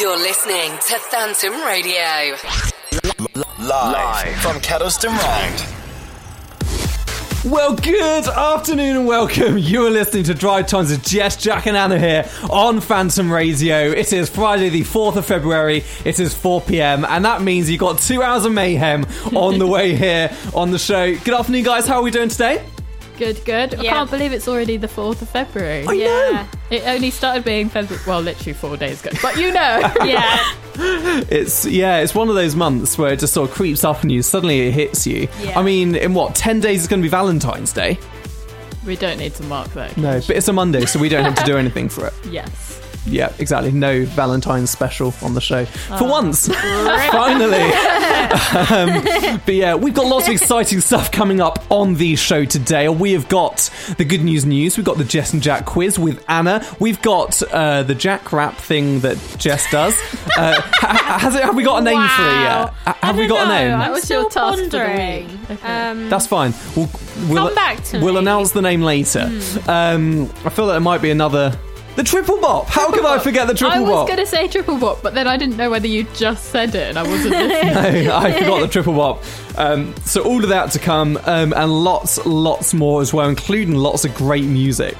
You're listening to Phantom Radio. Live, from Kedleston Road. Well, good afternoon and welcome. You are listening to Drive Times with Jess, Jack, and Anna here on Phantom Radio. It is Friday, the 4th of February. It is 4 pm, and that means you've got two hours of mayhem on the way here on the show. Good afternoon, guys. How are we doing today? Good, good. I Yeah. can't believe it's already the 4th of February. I know. It only started being February, well, literally four days ago. But you know. Yeah. It's yeah, it's one of those months where it just sort of creeps up on you. Suddenly it hits you. Yeah. I mean, in what ten days is going to be Valentine's Day? we don't need to mark that. No, but it's a Monday, so we don't have to do anything for it. Yes. Yeah, exactly. No Valentine's special on the show for Oh. once. Finally. um, but yeah, we've got lots of exciting stuff coming up on the show today. We have got the good news news. We've got the Jess and Jack quiz with Anna. We've got uh, the Jack rap thing that Jess does. Uh, ha- has it, have we got a name for it yet? Ha- Have we don't got a name? That I'm was still your task for the pondering. week. Okay. Um, That's fine. We'll, we'll, Come back to We'll me. announce the name later. Hmm. Um, I feel that it might be another. The triple bop. How could I forget the triple bop? I was going to say triple bop, but then I didn't know whether you just said it and I wasn't listening. No, I forgot the triple bop. Um, so all of that to come, um, and lots, lots more as well, including lots of great music.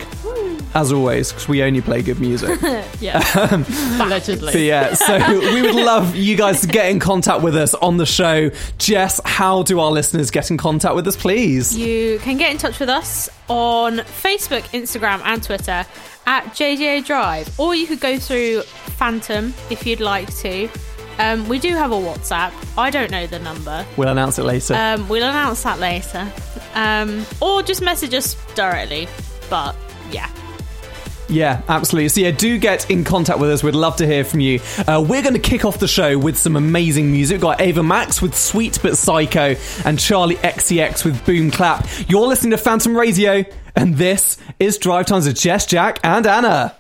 As always, because we only play good music. yeah. Allegedly. But yeah, so we would love you guys to get in contact with us on the show. Jess, how do our listeners get in contact with us, please? You can get in touch with us on Facebook, Instagram, and Twitter at JJ Drive, or you could go through Phantom if you'd like to. Um, we do have a WhatsApp. I don't know the number. We'll announce it later. Um, we'll announce that later. Um, or just message us directly. But yeah. Yeah, absolutely. So yeah, do get in contact with us. We'd love to hear from you. Uh, we're going to kick off the show with some amazing music. We've got Ava Max with Sweet But Psycho and Charli XCX with Boom Clap. You're listening to Phantom Radio, and this is Drive Times with Jess, Jack, and Anna.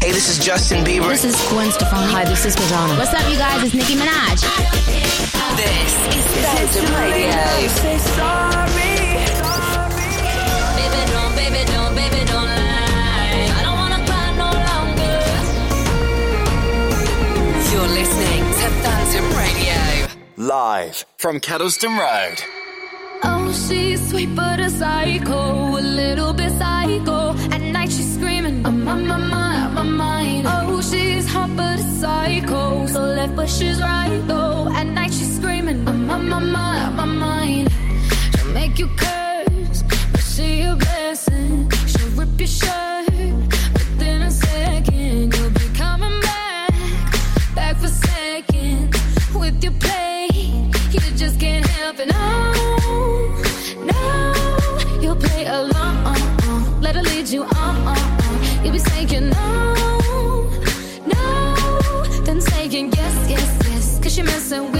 Hey, this is Justin Bieber. This is Gwen Stefani. Hi, this is Madonna. What's up, you guys? It's Nicki Minaj. This is Phantom Radio. Baby, don't, baby, don't, baby, don't lie. I don't wanna cry no longer. You're listening to Phantom Radio. Live from Kedleston Road. Oh, she's sweet but a psycho, a little bit psycho. At night she's screaming, I'm on my mind, my mind. Oh, she's hot but a psycho, so left but she's right though. At night screaming, I'm on my mind, my mind. She'll make you curse, but she a blessing. She'll rip your shirt within a second. You'll be coming back, back for seconds with your play. You just can't help it. No, no, you'll play along. Let her lead you on. You'll be saying no, no, then saying yes, yes, yes. Cause you're messing with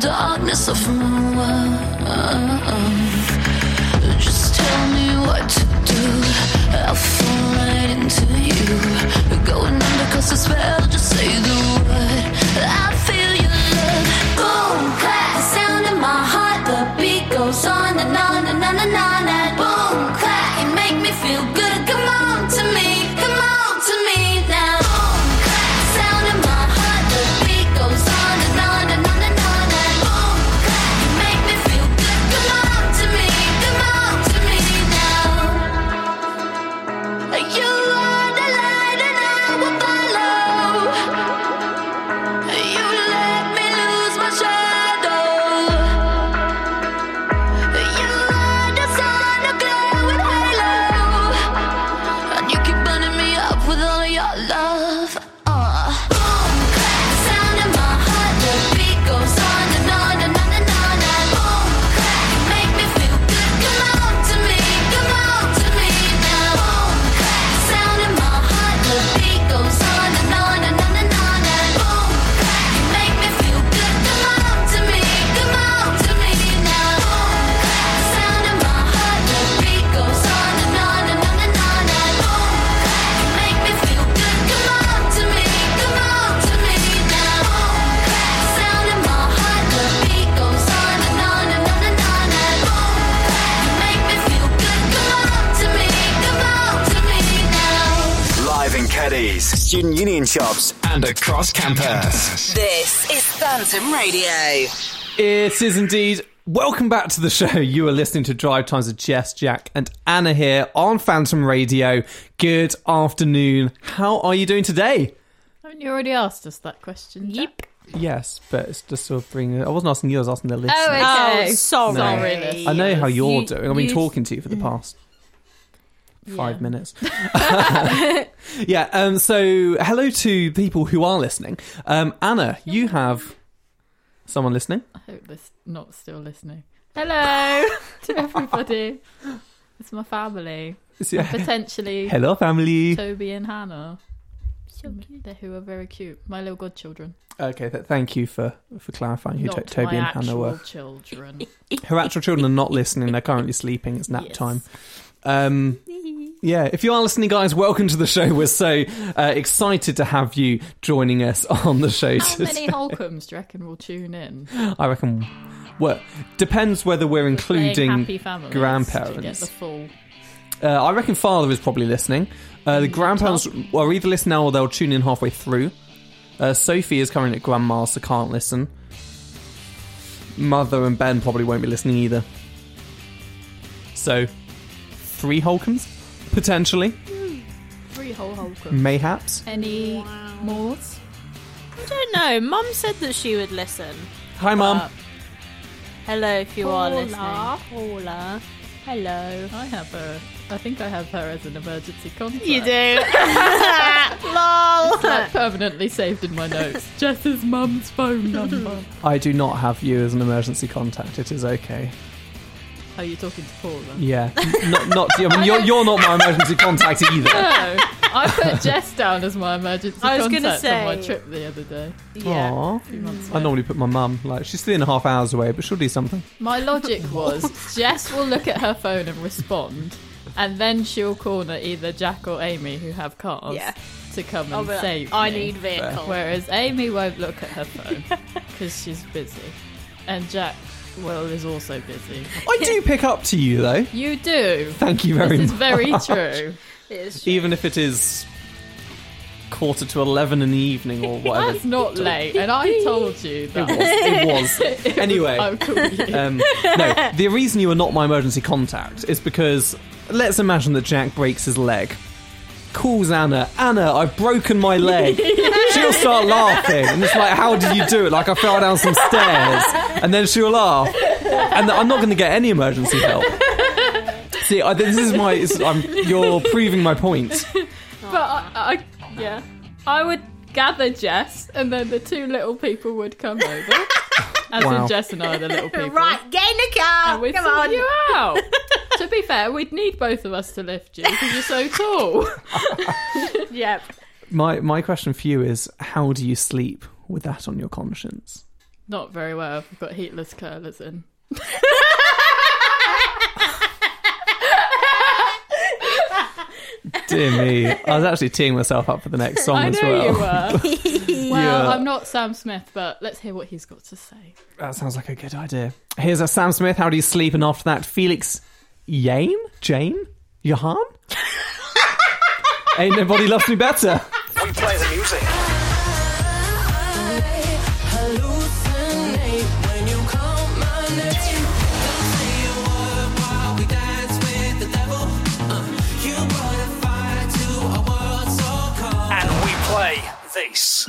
darkness of my union shops, and across campus. This is Phantom Radio. It is indeed. Welcome back to the show. You are listening to Drive Times with Jess, Jack, and Anna here on Phantom Radio. Good afternoon. How are you doing today? Haven't you already asked us that question? Jack? Yes, but it's just sort of bring. I wasn't asking you. I was asking the oh, listeners. Oh, Okay. sorry. Sorry, listeners. I know how you're You- doing. I've been you- talking to you for the mm. past five Yeah. minutes. yeah. Um. So, hello to people who are listening. Um. Anna, you have someone listening. I hope they're not still listening. Hello to everybody. It's my family. Yeah. Potentially Hello, family. Toby and Hannah. They who are very cute. My little godchildren. Okay. Th- thank you for for clarifying who Not to- Toby my and Hannah actual were. children. Her actual children are not listening. They're currently sleeping. It's nap Yes. time. Um, yeah, if you are listening, guys, welcome to the show. We're so uh, excited to have you joining us on the show. How today. many Holcombs do you reckon will tune in? I reckon. Well, depends whether we're including happy families to get grandparents. the full. Uh, I reckon father is probably listening. Uh, the grandparents are either listening now or they'll tune in halfway through. Uh, Sophie is currently at grandma's, so can't listen. Mother and Ben probably won't be listening either. So, three Holcombs? Potentially. Three whole Holcombs. Mayhaps. Any mores? I don't know. Mum said that she would listen. Hi, Mum. Uh, Hello, if you are Hola. listening. Hola. Hello. I have her. I think I have her as an emergency contact. You do. Lol. Like permanently saved in my notes. Jess's mum's phone number. I do not have you as an emergency contact. It is okay. Are you talking to Paul then? Yeah. N- not, not, I mean, you're, you're not my emergency contact either. No. I put Jess down as my emergency I was gonna contact on my say- trip the other day. Yeah. Aw. A few months I ago. normally put my mum. Like she's three and a half hours away, but she'll do something. My logic was Jess will look at her phone and respond, and then she'll corner either Jack or Amy, who have cars, Yeah. to come I'll and oh, be like, save I me. need vehicle. Whereas Amy won't look at her phone because she's busy, and Jack, well, is also busy. I do pick up to you though. You do. Thank you very This much. is very true. It is true. Even if it is quarter to eleven in the evening or whatever. That's not late, and I told you that. It was. It was. Anyway. I'm you. Um, no, the reason you are not my emergency contact is because let's imagine that Jack breaks his leg. Calls Anna. Anna, I've broken my leg. She'll start laughing, and it's like, how did you do it? Like I fell down some stairs, and then she'll laugh, and I'm not going to get any emergency help. See, I, this is my. it's- I'm, you're proving my point. But I, I, yeah, I would gather Jess, and then the two little people would come over. As Wow. in Jess and I are the little people. Right, get in the car. And we'd Come sort on. you out. to be fair, we'd need both of us to lift you because you're so tall. Yep. My my question for you is, how do you sleep with that on your conscience? Not very well. We've got heatless curlers in. Dear me, I was actually teeing myself up for the next song I as know well. you were. well, Yeah. I'm not Sam Smith, but let's hear what he's got to say. That sounds like a good idea. Here's a Sam Smith. How do you sleep? And after that, Felix Yane? Jane? Johan? Ain't nobody loves me better. We play the music. And we play this.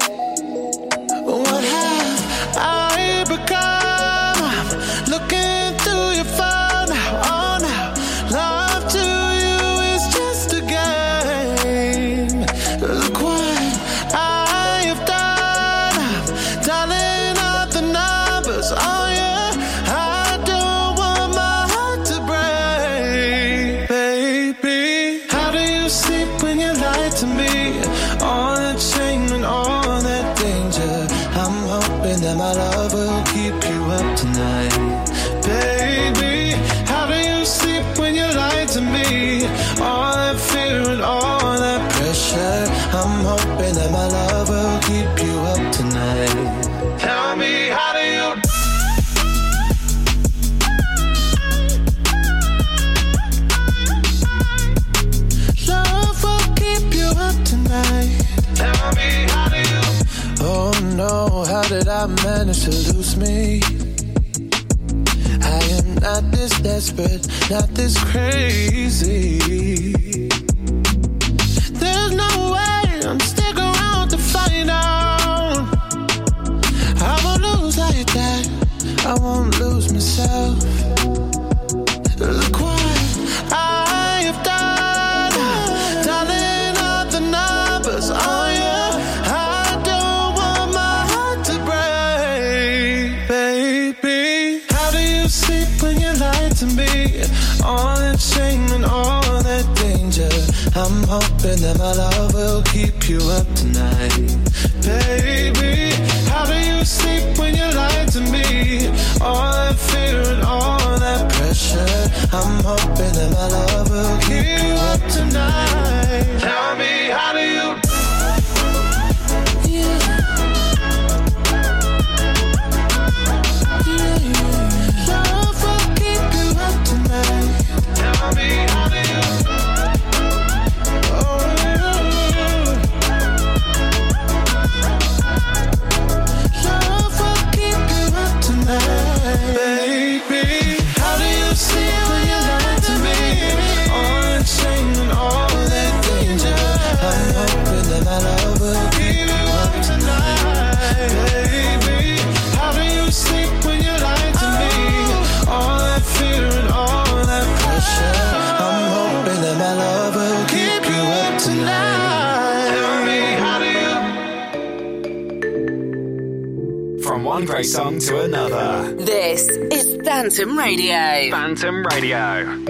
Desperate, not this crazy. Hoping that my love will keep you up tonight, baby. Radio. Phantom Radio.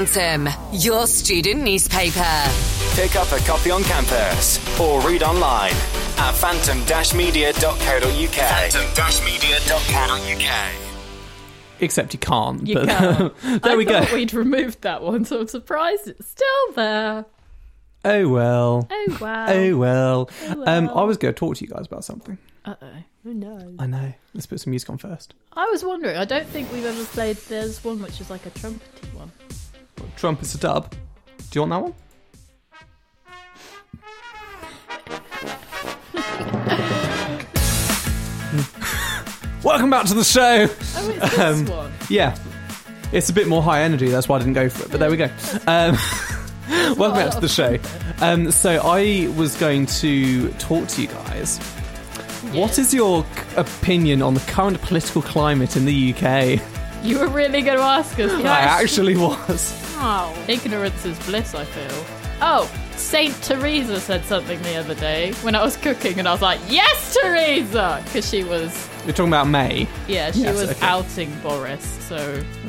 The Phantom, your student newspaper. Pick up a copy on campus or read online at phantom-media.co.uk. Phantom-media.co.uk. Except you can't. You but can't. there I we go. we'd removed that one, so I'm surprised it's still there. Oh well. Oh wow. Oh well. Oh, Um, well. I was going to talk to you guys about something. Uh oh. Oh no. I know. Let's put some music on first. I was wondering. I don't think we've ever played. There's one which is like a trumpety one. Trump is a dub. Do you want that one? Welcome back to the show. Oh, it's this Um, one. Yeah, it's a bit more high energy. That's why I didn't go for it. But there we go. Um, welcome back to the show. Um, so I was going to talk to you guys. What is your c- opinion on the current political climate in the UK? You were really going to ask us. I actually was. Oh. Ignorance is bliss. I feel. Oh, Saint Theresa said something the other day when I was cooking, and I was like, "Yes, Theresa," because she was, You're talking about May. yeah, she Yes, was okay. outing Boris. So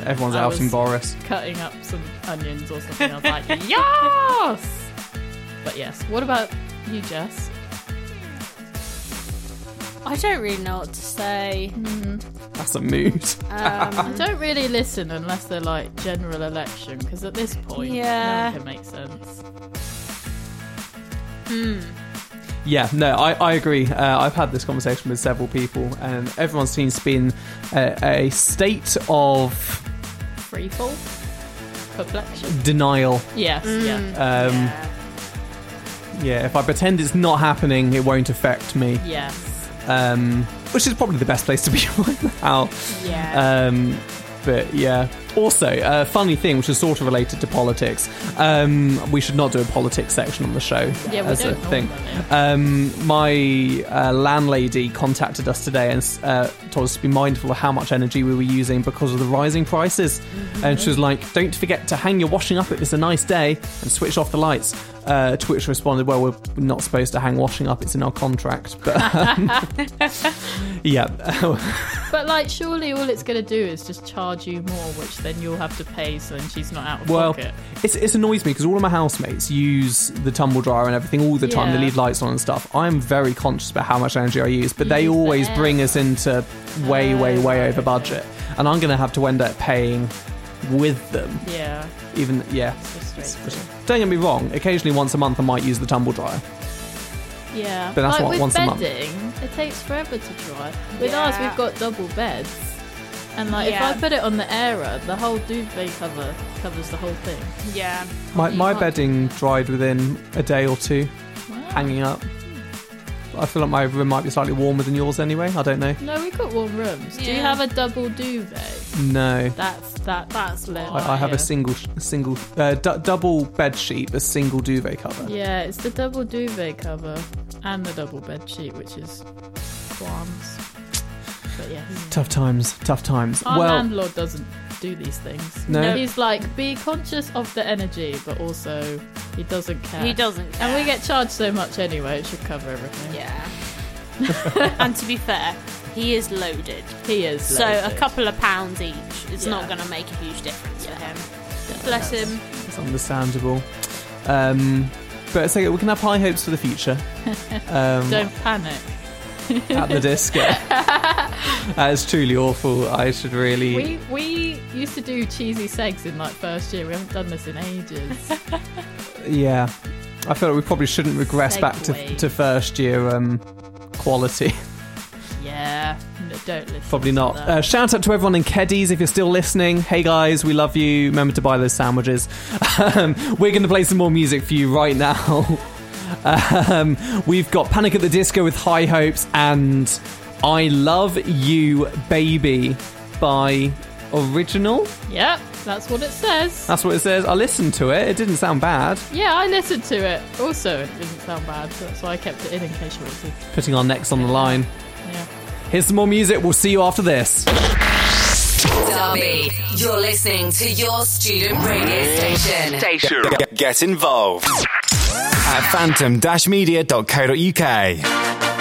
Everyone's I outing was- Boris. cutting up some onions or something. I was like, "Yes!" But yes, what about you, Jess? I don't really know what to say. Mm-hmm. That's a mood. Um, I don't really listen unless they're like general election, because at this point, Yeah. no one can make sense. Hmm. Yeah, no, I, I agree. Uh, I've had this conversation with several people, and everyone seems to be in a, uh, a state of Free fall, perplexion. denial. Yes, yeah. Mm. Um, Yeah. yeah, if I pretend it's not happening, it won't affect me. Yes. Um, which is probably the best place to be right now. Yeah. Um, but yeah. Also, a funny thing, which is sort of related to politics. Um, we should not do a politics section on the show Yeah, we as a thing. Um, my uh, landlady contacted us today and uh, told us to be mindful of how much energy we were using because of the rising prices. Mm-hmm. And she was like, "Don't forget to hang your washing up if it's a nice day and switch off the lights." Uh, to which responded, "Well, we're not supposed to hang washing up; it's in our contract." But um, yeah, But like, surely all it's going to do is just charge you more, which then you'll have to pay, so then she's not out of Well, pocket. it's, it annoys me because all of my housemates use the tumble dryer and everything all the time. They Yeah. leave lights on and stuff. I'm very conscious about how much energy I use, but they use always air. bring us into way, way, Oh, way over budget. And I'm going to have to end up paying with them. Yeah, Even, yeah. it's. Don't get me wrong, occasionally once a month I might use the tumble dryer. Yeah, But that's like what, with once a month. it takes forever to dry. With ours, we've got double beds, and like Yeah. if I put it on the airer, the whole duvet cover covers the whole thing. yeah. My, You my can't- bedding dried within a day or two, Wow. hanging up. I feel like my room might be slightly warmer than yours anyway. I don't know. No, we've got warm rooms. Do you have a double duvet? No. That's that. That's lit. I, I have yeah. a single, single, uh, du- double bed sheet, a single duvet cover. Yeah, it's the double duvet cover and the double bed sheet, which is qualms. But yes, Tough times, tough times. our well, landlord doesn't do these things. No? he's like be conscious of the energy, but also he doesn't care. He doesn't care. and we get charged so much anyway; it should cover everything. Yeah. and to be fair, he is loaded. he is. So a couple of pounds each is Yeah. not going to make a huge difference for him. Bless him. it's understandable. Um, but it's okay, we can have high hopes for the future. Um, Don't panic. at the disco. that is truly awful. I should really. We we used to do cheesy segs in like first year. We haven't done this in ages. Yeah. I feel like we probably shouldn't regress back to, to first year um, quality. yeah, no, don't listen. Probably not. Uh, shout out to everyone in Keddies if you're still listening. Hey guys, we love you. Remember to buy those sandwiches. Um, we're going to play some more music for you right now. Um, we've got Panic at the Disco with High Hopes and I Love You Baby by Original. Yep, that's what it says. That's what it says. I listened to it. It didn't sound bad. Yeah, I listened to it. Also, it didn't sound bad, so that's why I kept it in in case you wanted. Putting our necks on the line. Yeah. Here's some more music. We'll see you after this. Derby, you're listening to your student radio station. Station. Get, get involved at phantom-media.co.uk.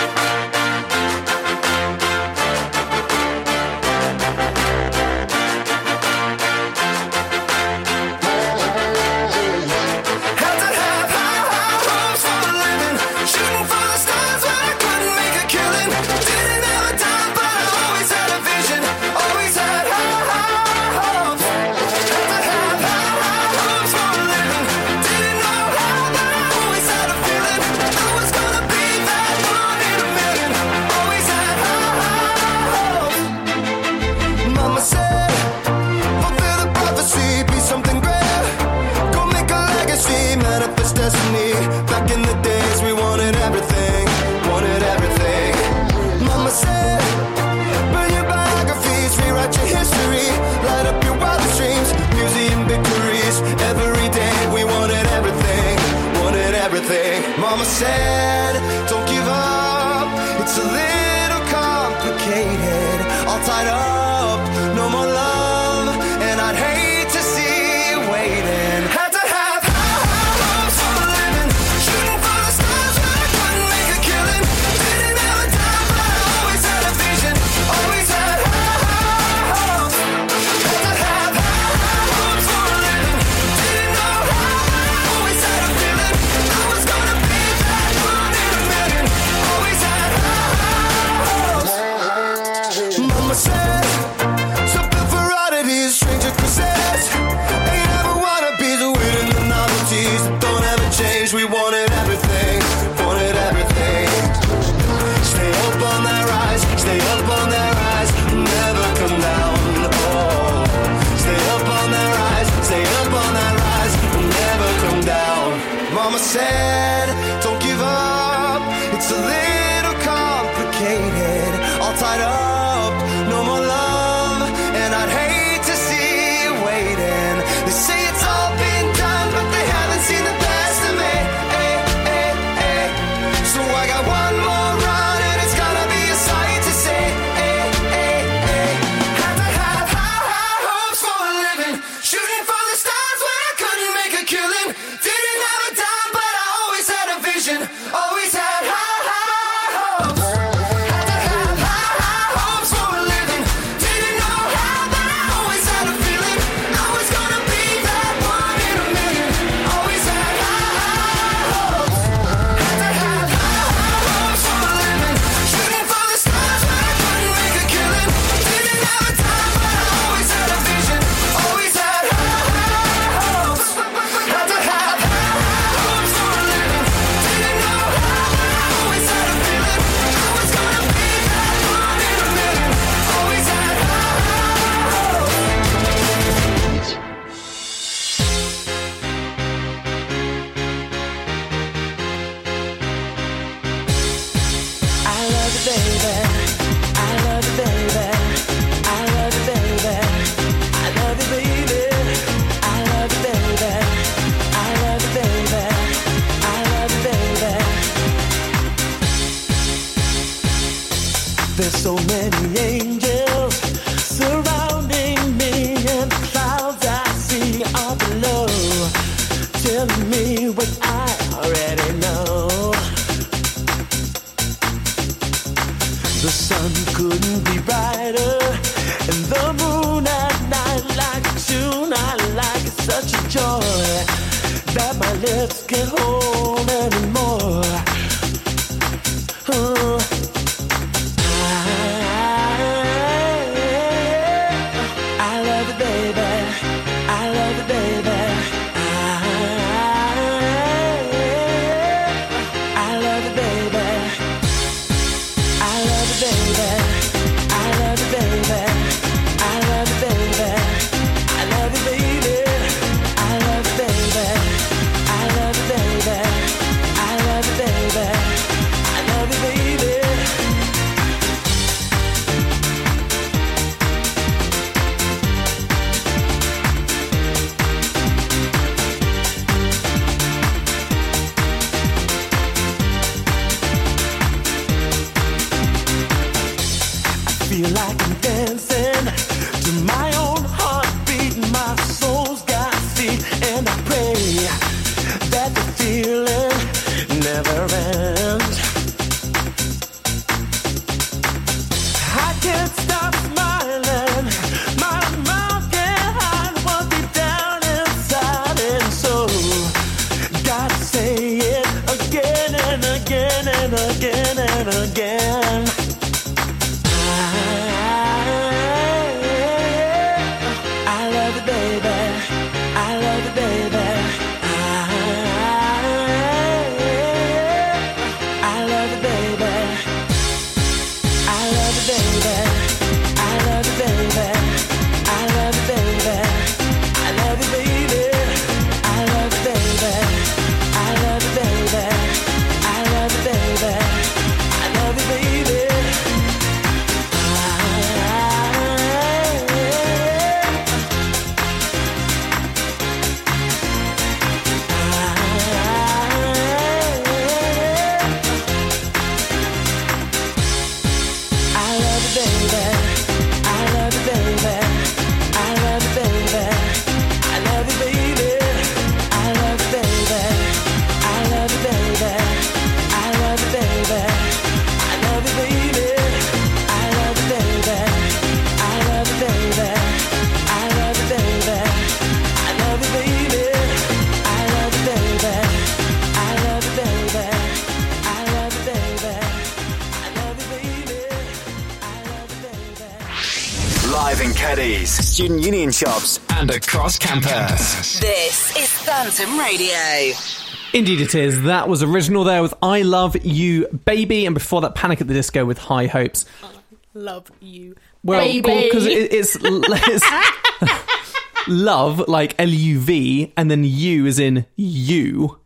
the day student union shops, and across campus. This is Phantom Radio. Indeed, it is. That was original there with I Love You Baby, and before that, Panic at the Disco with High Hopes. I Love you. Well, Baby. because it, it's, it's love, like L U V, and then you is in you.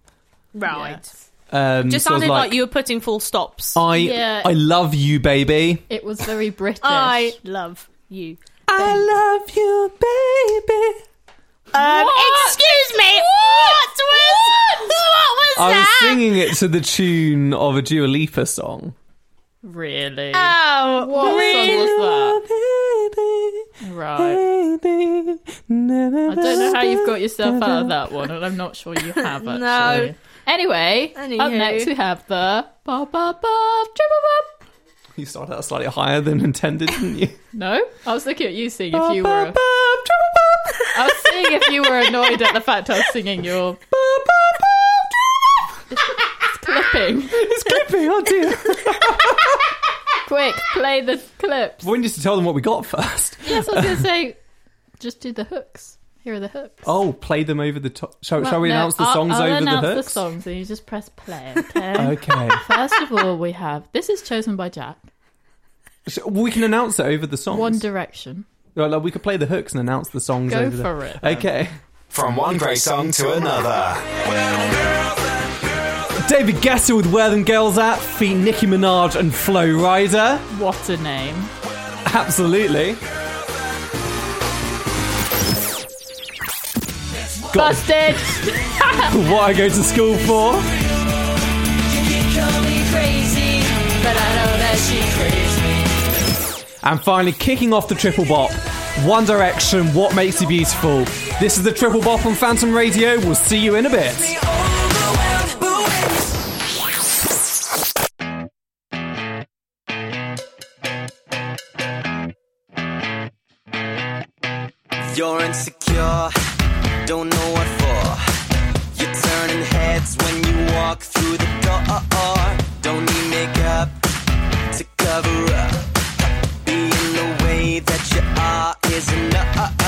Right. Yes. Um, Just so I was sounded like, you were putting full stops. I, Yeah. I love you, baby. It was very British. I love you. I love you, baby. Um, excuse me. What, was what was I was that? singing it to the tune of a Dua Lipa song. Really? Oh, what really? song was that? Right. Baby, I don't know how you've got yourself out of that one, and I'm not sure you have actually. No. Anyway, up next we have the ba ba ba triple bop. You started out slightly higher than intended, didn't you? No, I was looking at you, seeing if you were. I was seeing if you were annoyed at the fact I was singing your. It's clipping. It's clipping, oh dear. Quick, play the clips. we need to tell them what we got first. Yes, I was going to say, just do the hooks. Here are the hooks. Oh, play them over the top. Shall, Well, shall we no, announce the I'll- songs I'll over the announce hooks? the songs, and you just press play. Okay. Okay. First of all, we have this is chosen by Jack. Sh- we can announce it over the songs. One Direction. Well, like, we could play the hooks and announce the songs Go over for the... it, then. Okay. From one great song to another. David Guetta with Where Them Girls At, feat Nicki Minaj and Flo Rida. What a name! Absolutely. Busted. what I go to school for. And finally, kicking off the triple bop. One Direction, What Makes You Beautiful. This is the Triple Bop on Phantom Radio. We'll see you in a bit. You're insecure don't know what for. You're turning heads when you walk through the door. Don't need makeup to cover up. Being the way that you are is enough.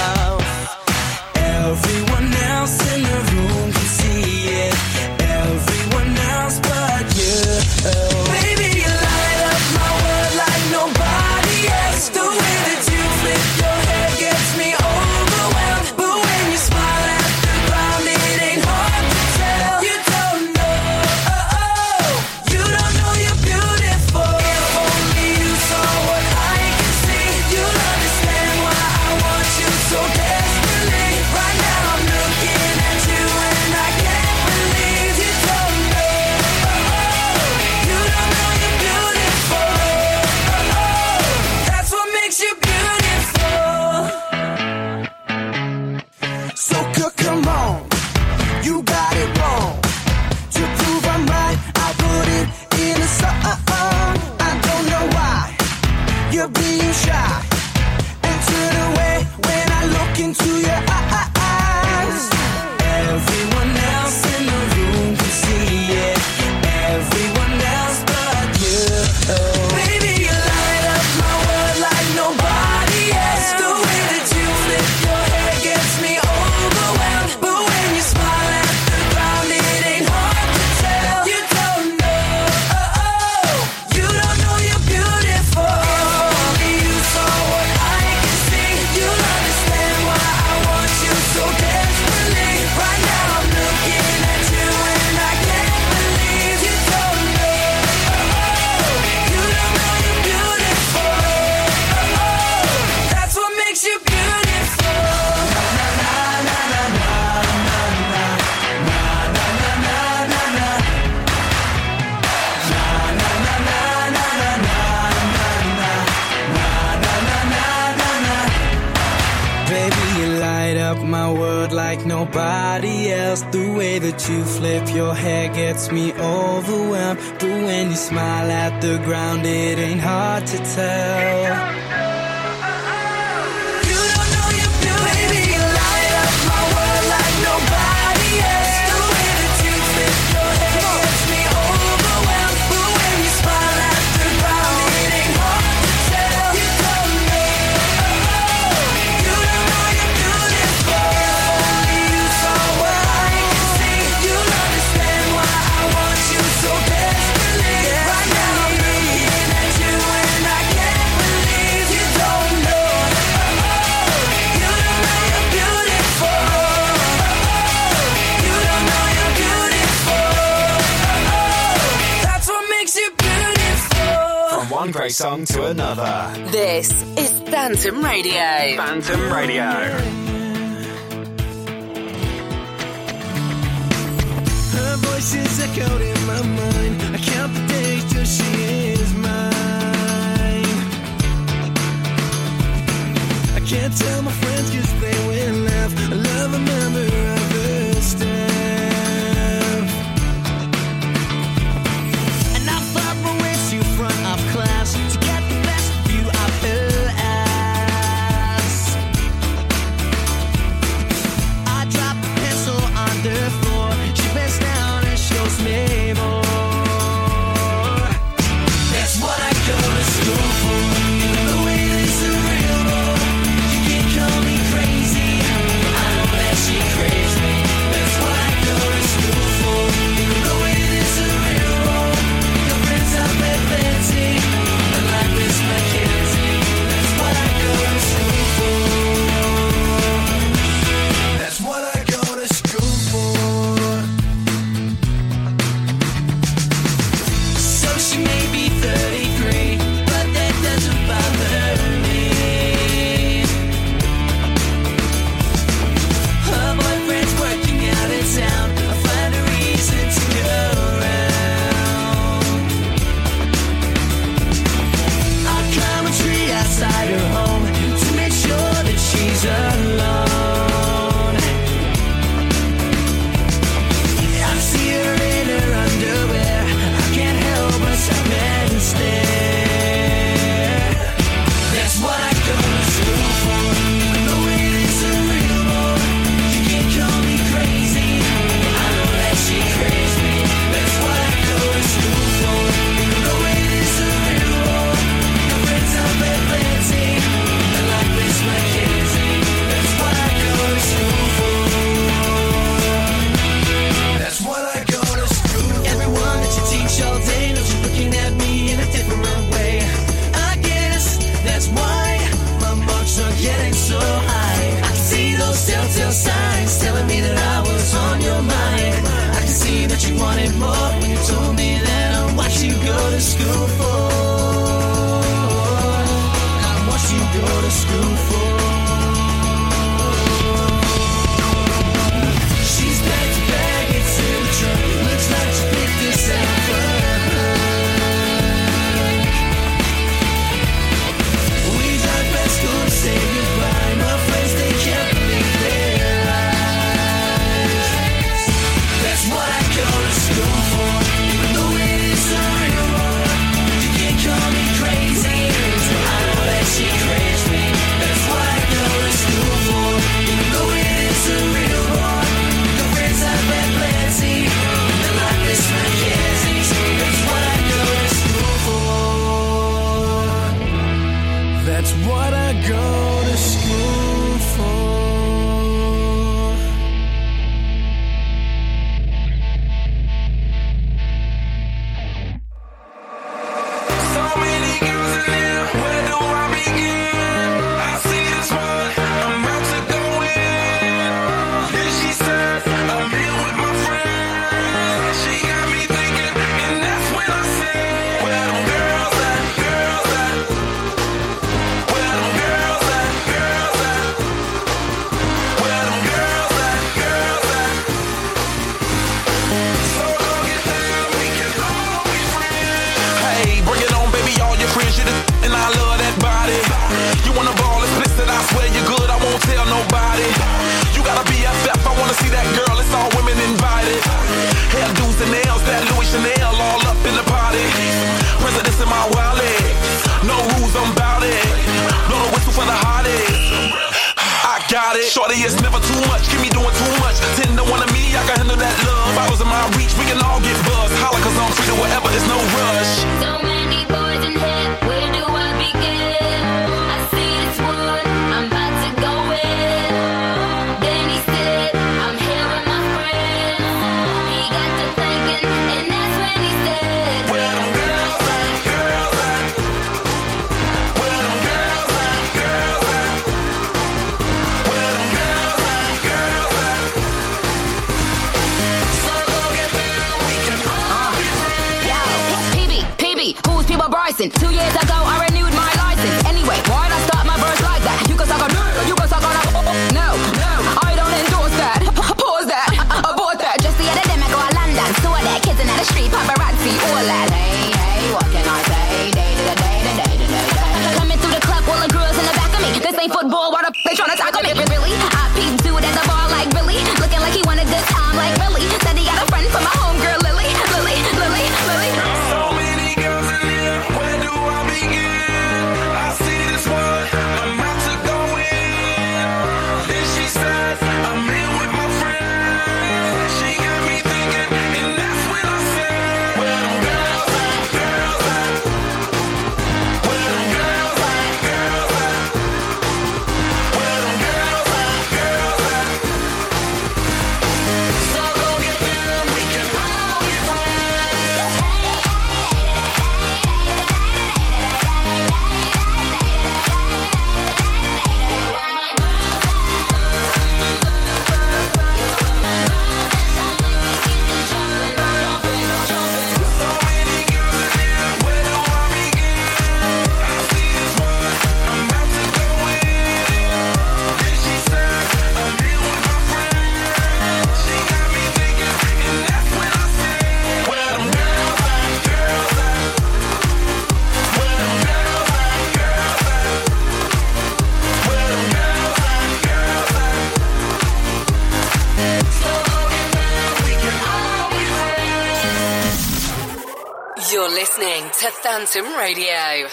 Phantom Radio.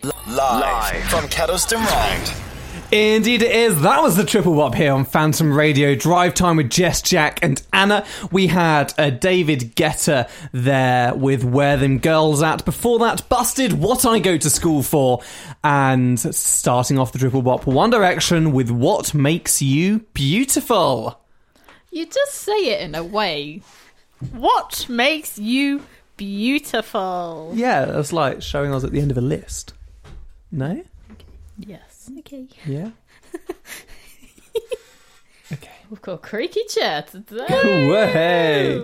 Live, Live. from Kedleston Road. Indeed, it is. That was the triple wop here on Phantom Radio Drive Time with Jess, Jack, and Anna. We had uh, David Guetta there with Where Them Girls At. Before that, Busted, What I Go to School For. And starting off the triple wop, One Direction with What Makes You Beautiful. You just say it in a way. What makes you beautiful. Yeah, that's like showing us at the end of a list. No? Yes. Okay. Yeah? okay. We've got creaky chat today.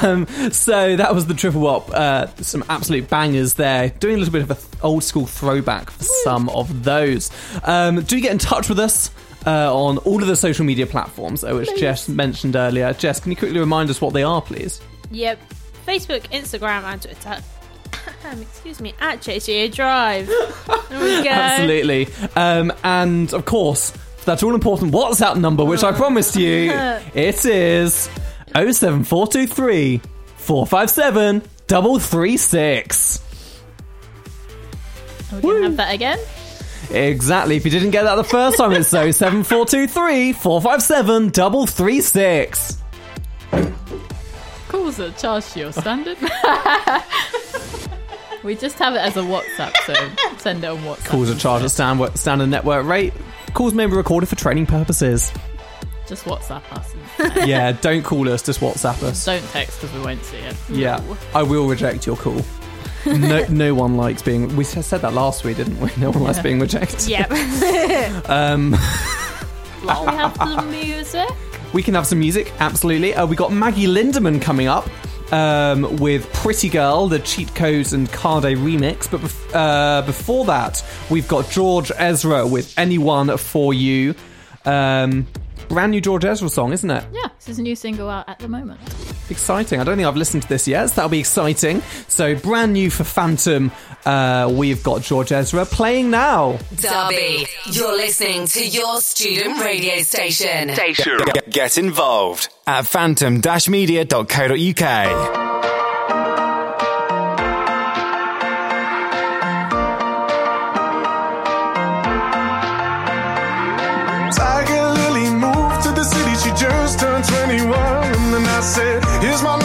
Um, so that was the triple wop. Uh, some absolute bangers there. Doing a little bit of an th- old school throwback for some of those. Um, do get in touch with us. Uh, on all of the social media platforms, uh, which please. Jess mentioned earlier. Jess, can you quickly remind us what they are, please? Yep. Facebook, Instagram, and Twitter. Excuse me, at JCA Drive. There we go. Absolutely. Um, and of course, that all important WhatsApp number, which I promised you, it is 07423 457 336. Are we going to have that again? Exactly. If you didn't get that the first time, it's 07423 457 336. Calls are charged to your standard. we just have it as a WhatsApp, so send it on WhatsApp. Calls are charged at stand- standard network rate. Calls may be recorded for training purposes. Just WhatsApp us. yeah, don't call us, just WhatsApp us. Don't text because we won't see it. Yeah, I will reject your call. No, no one likes being. We said that last week, didn't we? No one likes being rejected. Yep. Um, we have the music. We can have some music, absolutely. Uh, we got Maggie Lindemann coming up um, with Pretty Girl, the Cheat Codes and CADE remix. But bef- uh, before that, we've got George Ezra with Anyone for You. Um, brand new George Ezra song, isn't it? Yeah, this is a new single out at the moment. Exciting. I don't think I've listened to this yet, so that'll be exciting. So, brand new for Phantom, uh, we've got George Ezra playing now. Derby, you're listening to your student radio station. Get, get involved at phantom-media.co.uk. said, Here's my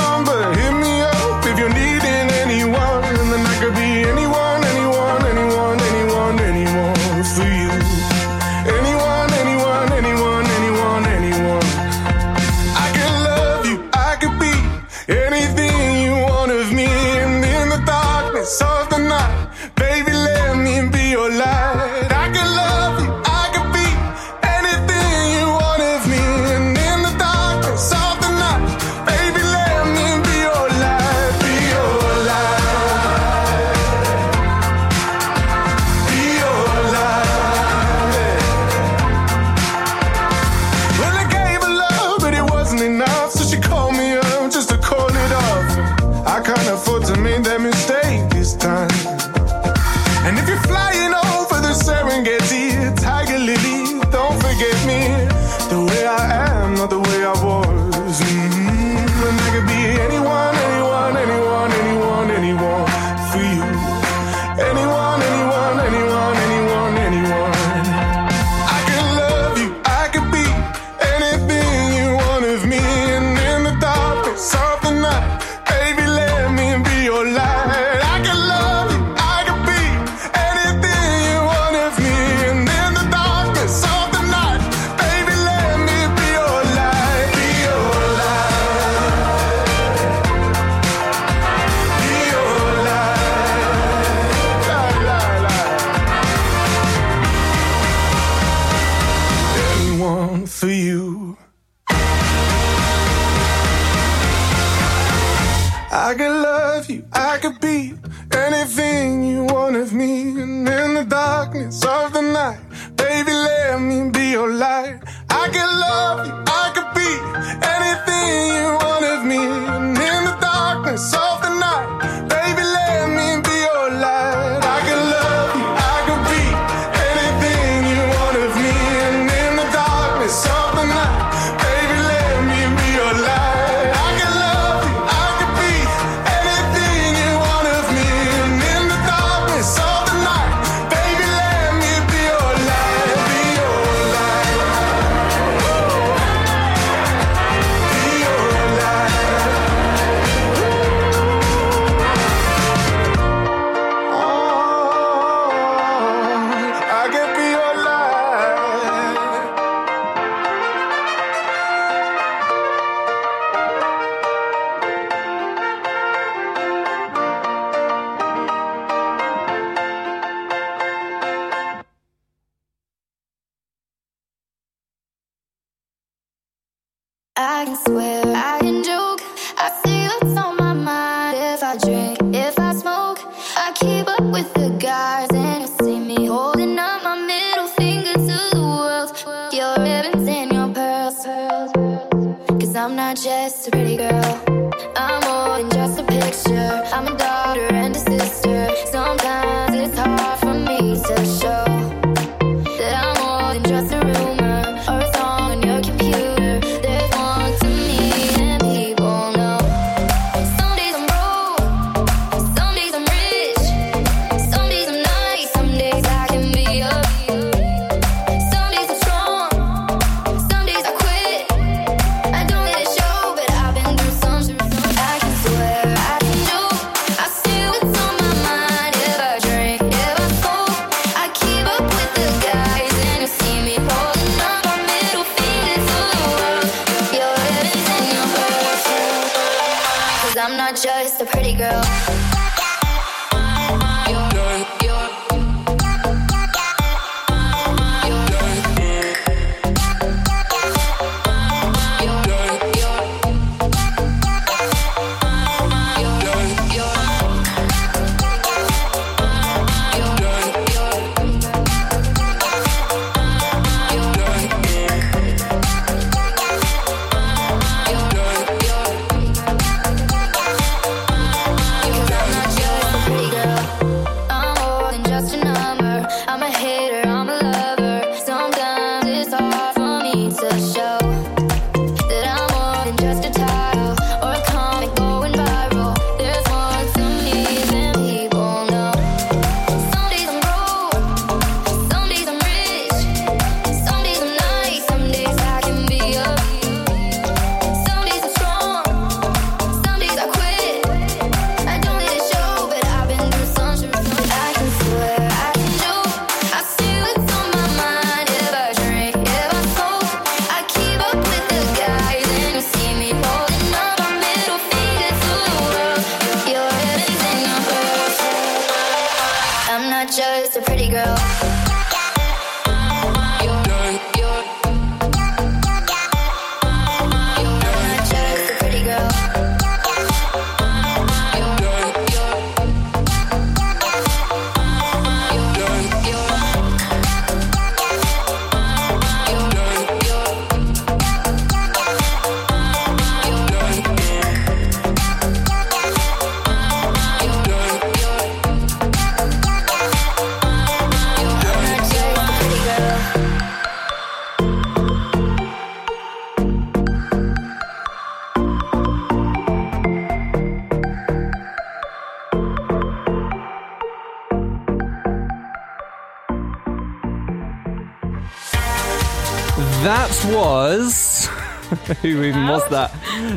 Who even was that?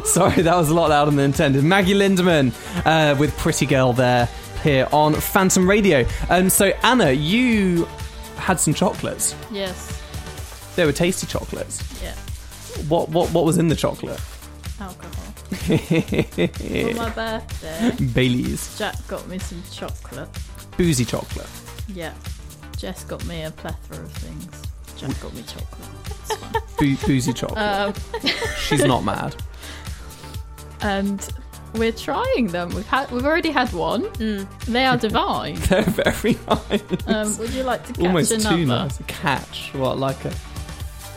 Sorry, that was a lot louder than intended. Maggie Lindemann uh, with Pretty Girl there here on Phantom Radio. Um, so, Anna, you had some chocolates. Yes. They were tasty chocolates. Yeah. What what what was in the chocolate? Alcohol. For my birthday, Bailey's Jack got me some chocolate. boozy chocolate. Yeah. Jess got me a plethora of things. Jack got me chocolate. Boo- boozy chocolate. Um, She's not mad. and we're trying them. We've had we've already had one. They are divine. They're very nice. Um, would you like to catch Almost another? too nice. Catch what like a.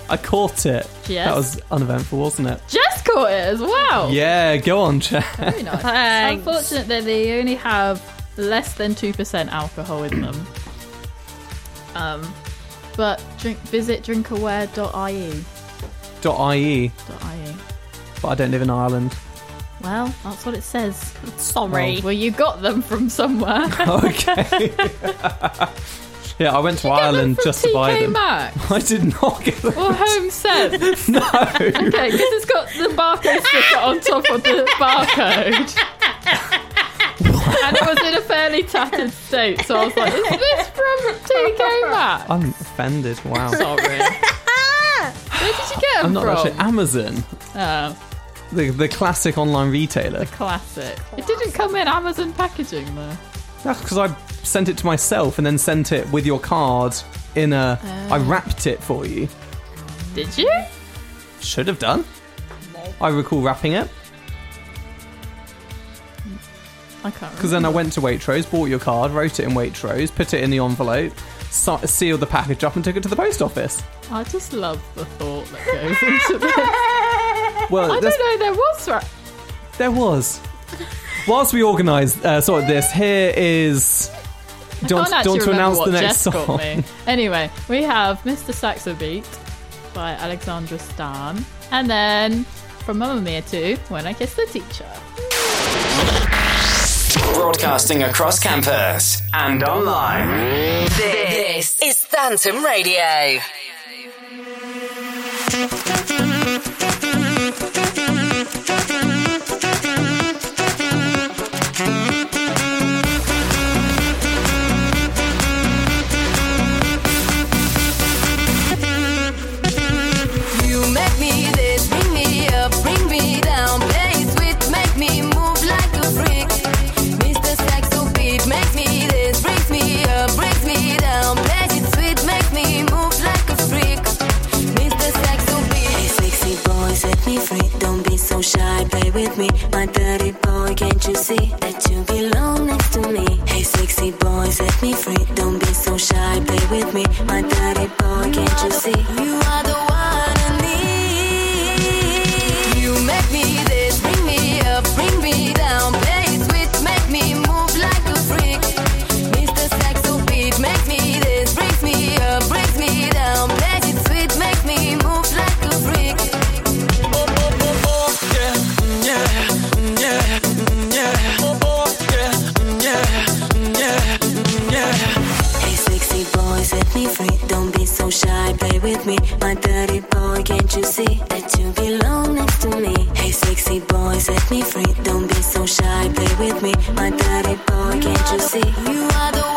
I caught it. Yes. That was uneventful, wasn't it? Jess caught it as well. Yeah, go on, Chad. Very nice. Thanks. Unfortunate that they only have less than two percent alcohol in them. Um, but drink visit drinkaware.ie. .ie, .ie. but I don't live in Ireland. Well, that's what it says. Sorry. Well, you got them from somewhere. Okay. yeah, I went to Ireland from just to buy them. Maxx I did not get them. or Home Sense. No. Okay, because it's got the barcode sticker on top of the barcode. And it was in a fairly tattered state, so I was like, is this from TK Maxx? I'm offended. Wow. Sorry. Where did you get them I'm not from? actually Amazon, Oh, the the classic online retailer. The classic. It didn't come in Amazon packaging though. That's because I sent it to myself and then sent it with your card in a. I oh. wrapped it for you. Did you? Should have done. I recall wrapping it. I can't Because then I went to Waitrose, bought your card, wrote it in Waitrose, put it in the envelope, so- sealed the package up, and took it to the post office. I just love the thought that goes into this. Well, I that's- don't know. There was right. There was. Whilst we organise uh, sort of this, here is. I Do you want, can't do you want actually to announce remember the next Jess got song? me. Anyway, we have Mr. Saxo Beat by Alexandra Stan, and then from Mamma Mia 2, When I Kissed the Teacher. Broadcasting across campus and online. This is Phantom Radio. Play with me. My dirty boy, can't you see that you belong next to me? Hey, sexy boy, set me free. Don't be so shy, play with me. My dirty boy, can't you see? You are the one I need. You make me this, bring me up, bring me down. Play it make me Don't be so shy, play with me. My dirty boy, can't you see that you belong next to me? Hey, sexy boy, set me free. Don't be so shy, play with me. My dirty boy, can't you see? You are the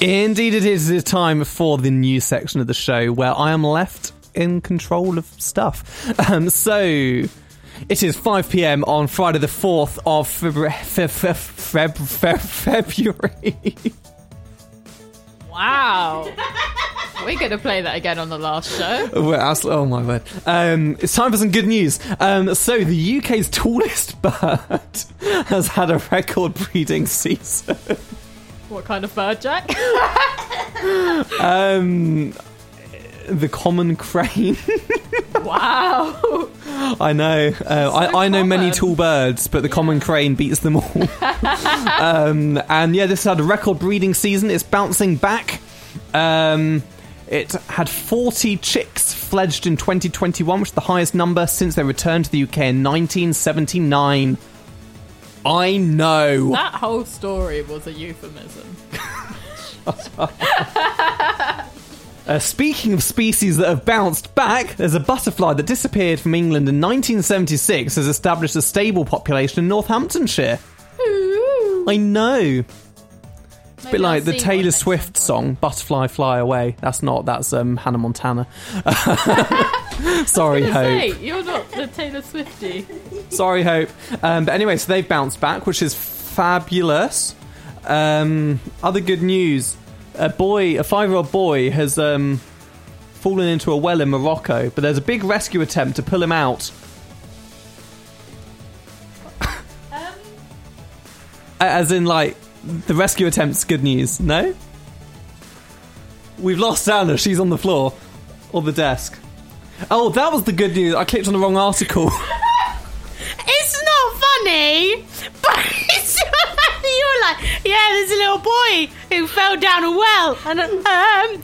Indeed, it is. Is time for the news section of the show where I am left in control of stuff. Um, so, it is 5 pm on Friday, the 4th of February. Feb- Feb- Feb- February. Wow. We're going to play that again on the last show. We're oh my word. Um, it's time for some good news. Um, so, the UK's tallest bird has had a record breeding season. What kind of bird, Jack? Um, the common crane. wow. I know. Uh, I, I know many tall birds, but the common crane beats them all. um, and yeah, this had a record breeding season. It's bouncing back. Um, it had 40 chicks fledged in 2021, which is the highest number since they returned to the UK in 1979. I know. That whole story was a euphemism. Uh, speaking of species that have bounced back, there's a butterfly that disappeared from England in 1976 has established a stable population in Northamptonshire. I know. It's a bit like I'll the Taylor Swift song "Butterfly Fly Away." That's not. That's um, Hannah Montana. Sorry, Hope. Hey, you're not the Taylor Swifty. Sorry, Hope. Um, but anyway, so they've bounced back, which is fabulous. Um, other good news: a boy, a five-year-old boy, has um, fallen into a well in Morocco, but there's a big rescue attempt to pull him out. As in, like, the rescue attempt's good news. No, we've lost Anna. She's on the floor or the desk. Oh, that was the good news. I clicked on the wrong article. It's not funny, but it's you were like, yeah, there's a little boy who fell down a well, and um,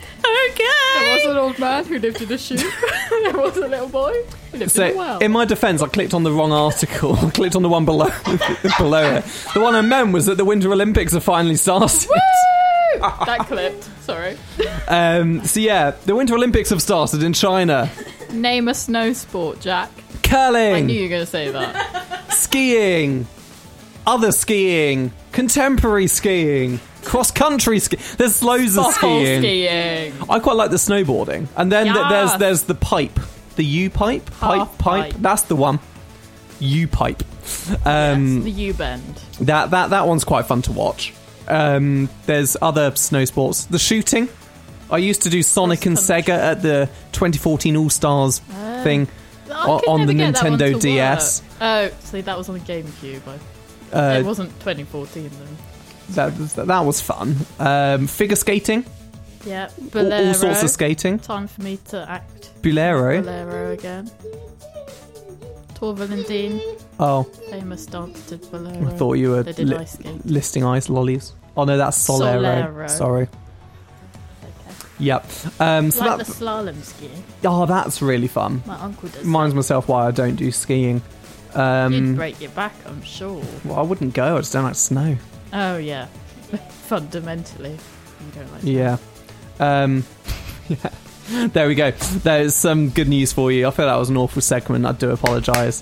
okay. There was an old man who lived in a shoe. there was a little boy who lived So, in a well. in my defence, I clicked on the wrong article. I clicked on the one below below it. The one I meant was that the Winter Olympics have finally started. Woo! that clipped. Sorry. Um, so yeah, the Winter Olympics have started in China. Name a snow sport, Jack. Curling. I knew you were going to say that. skiing, other skiing, contemporary skiing, cross country skiing. There's loads of skiing. skiing. I quite like the snowboarding, and then th- there's Yes. there's the pipe, the U pipe, pipe, Half pipe. pipe. That's the one. U pipe. Um, the U bend. That that that one's quite fun to watch. Um, there's other snow sports. The shooting. I used to do Sonic and Sega at the 2014 All Stars thing I o- could on the never get that one Nintendo to DS. work. Oh, see, that was on the GameCube. I, Uh, it wasn't 2014 then. that was, that was fun. Um, figure skating, Yeah, all, Bolero. all sorts of skating. Time for me to act Bolero. Bolero again. And Dean, Oh, famous dance to Bolero. I thought you were They did li- ice skate. listing ice lollies. Oh no, that's Solero. Solero. Sorry. Yep. Um, so like that, the slalom skiing. oh, that's really fun. My uncle does. Reminds myself why I don't do skiing. Um, You'd break your back, I'm sure. Well, I wouldn't go. I just don't like snow. Oh yeah, fundamentally, you don't like. Yeah. Um, yeah. There we go. There's some good news for you. I feel that was an awful segment. I do apologise.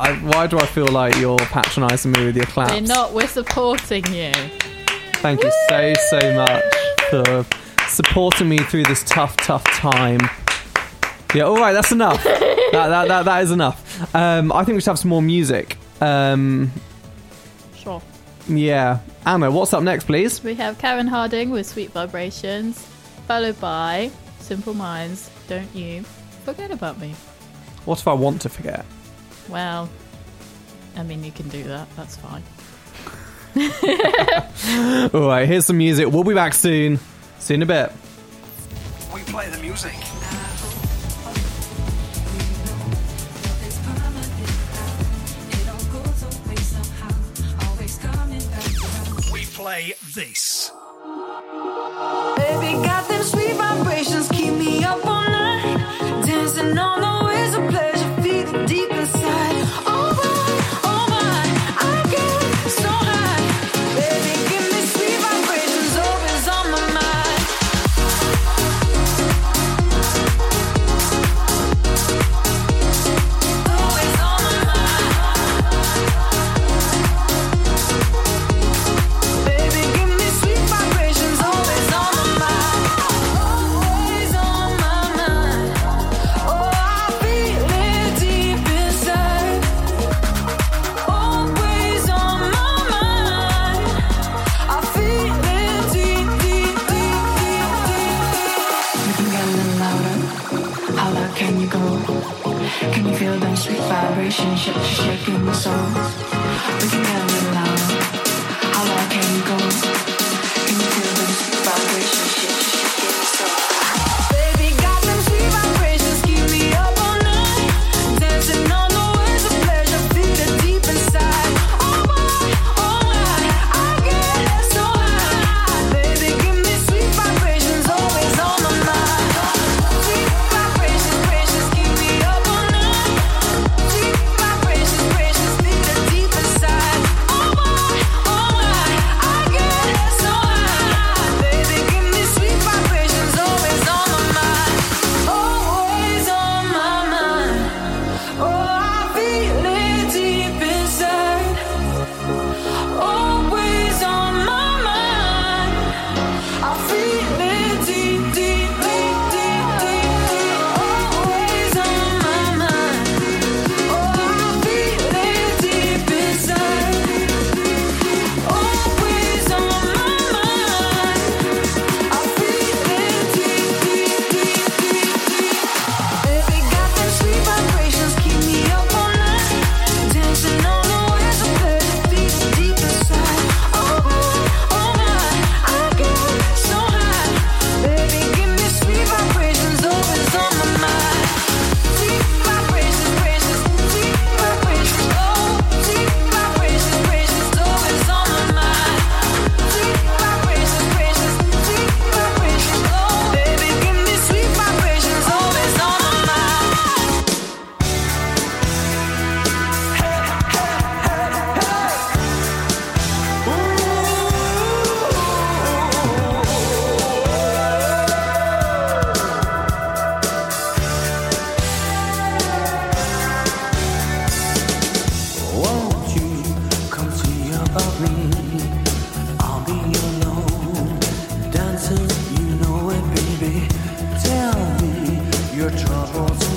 I, why do I feel like you're patronising me with your claps? We're not. We're supporting you. Thank you so, so much for supporting me through this tough, tough time. Yeah, all right, that's enough. that, that, that, that is enough. Um, I think we should have some more music. Um, Sure. yeah. Anna, what's up next, please? We have Karen Harding with Sweet Vibrations, followed by Simple Minds. Don't you forget about me? What if I want to forget? Well, I mean, you can do that. That's fine. All right, here's some music. We'll be back soon. See you in a bit. We play the music. Play this. Baby, got them sweet vibrations, keep me up all night. Dancing on the troubles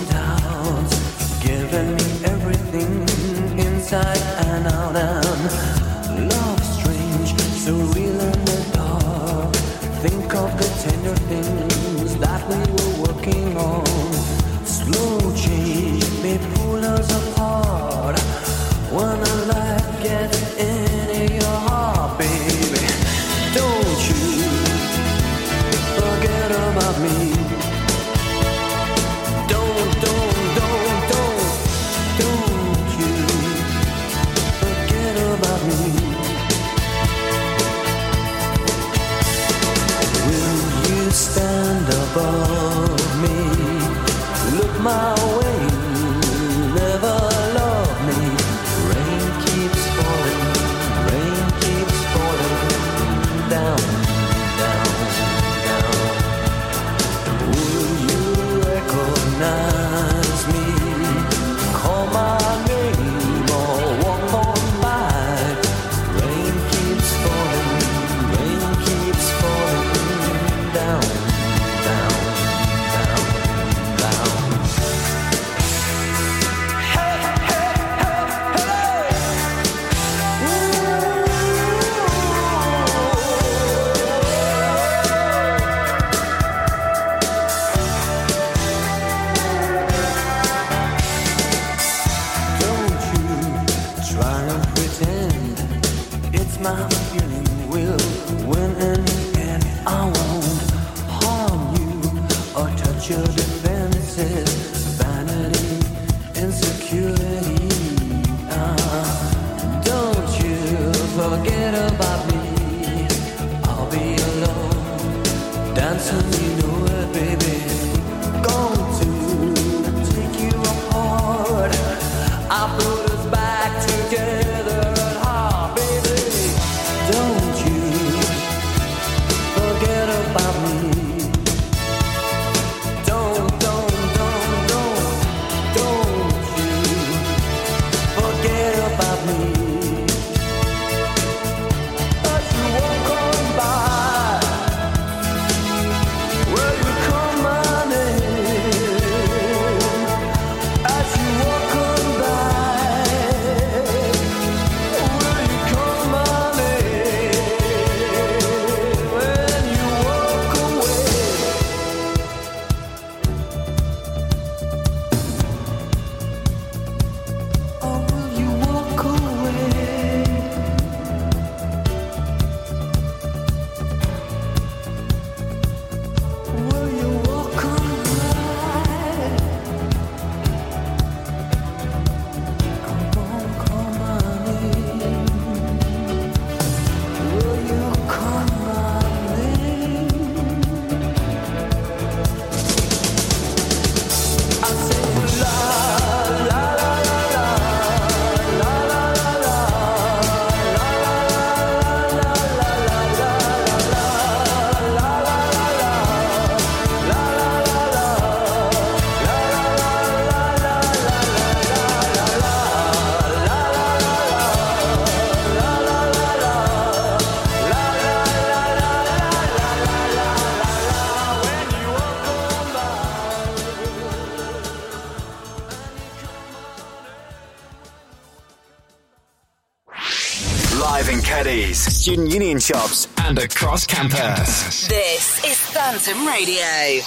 assemblies, student union shops, and across campus. This is Phantom Radio.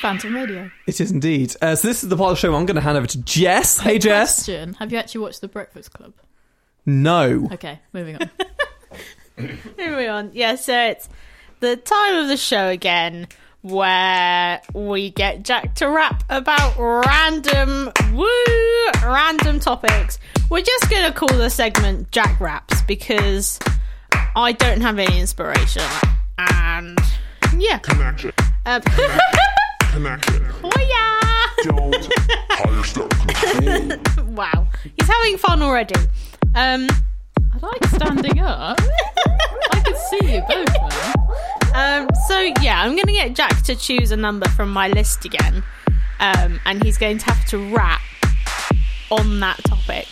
Phantom Radio. It is indeed. Uh, so this is the part of the show where I'm going to hand over to Jess. Hey, Jess. Question: Have you actually watched The Breakfast Club? No. Okay, moving on. Moving on. Yeah, so it's the time of the show again where we get Jack to rap about random woo random topics. We're just gonna call the segment Jack Raps because I don't have any inspiration. And yeah. Connection. Um, Connection. oh yeah. Don't wow. He's having fun already. Um I like standing up. I can see you both now. Um, so yeah, I'm gonna get Jack to choose a number from my list again, um, and he's going to have to rap on that topic.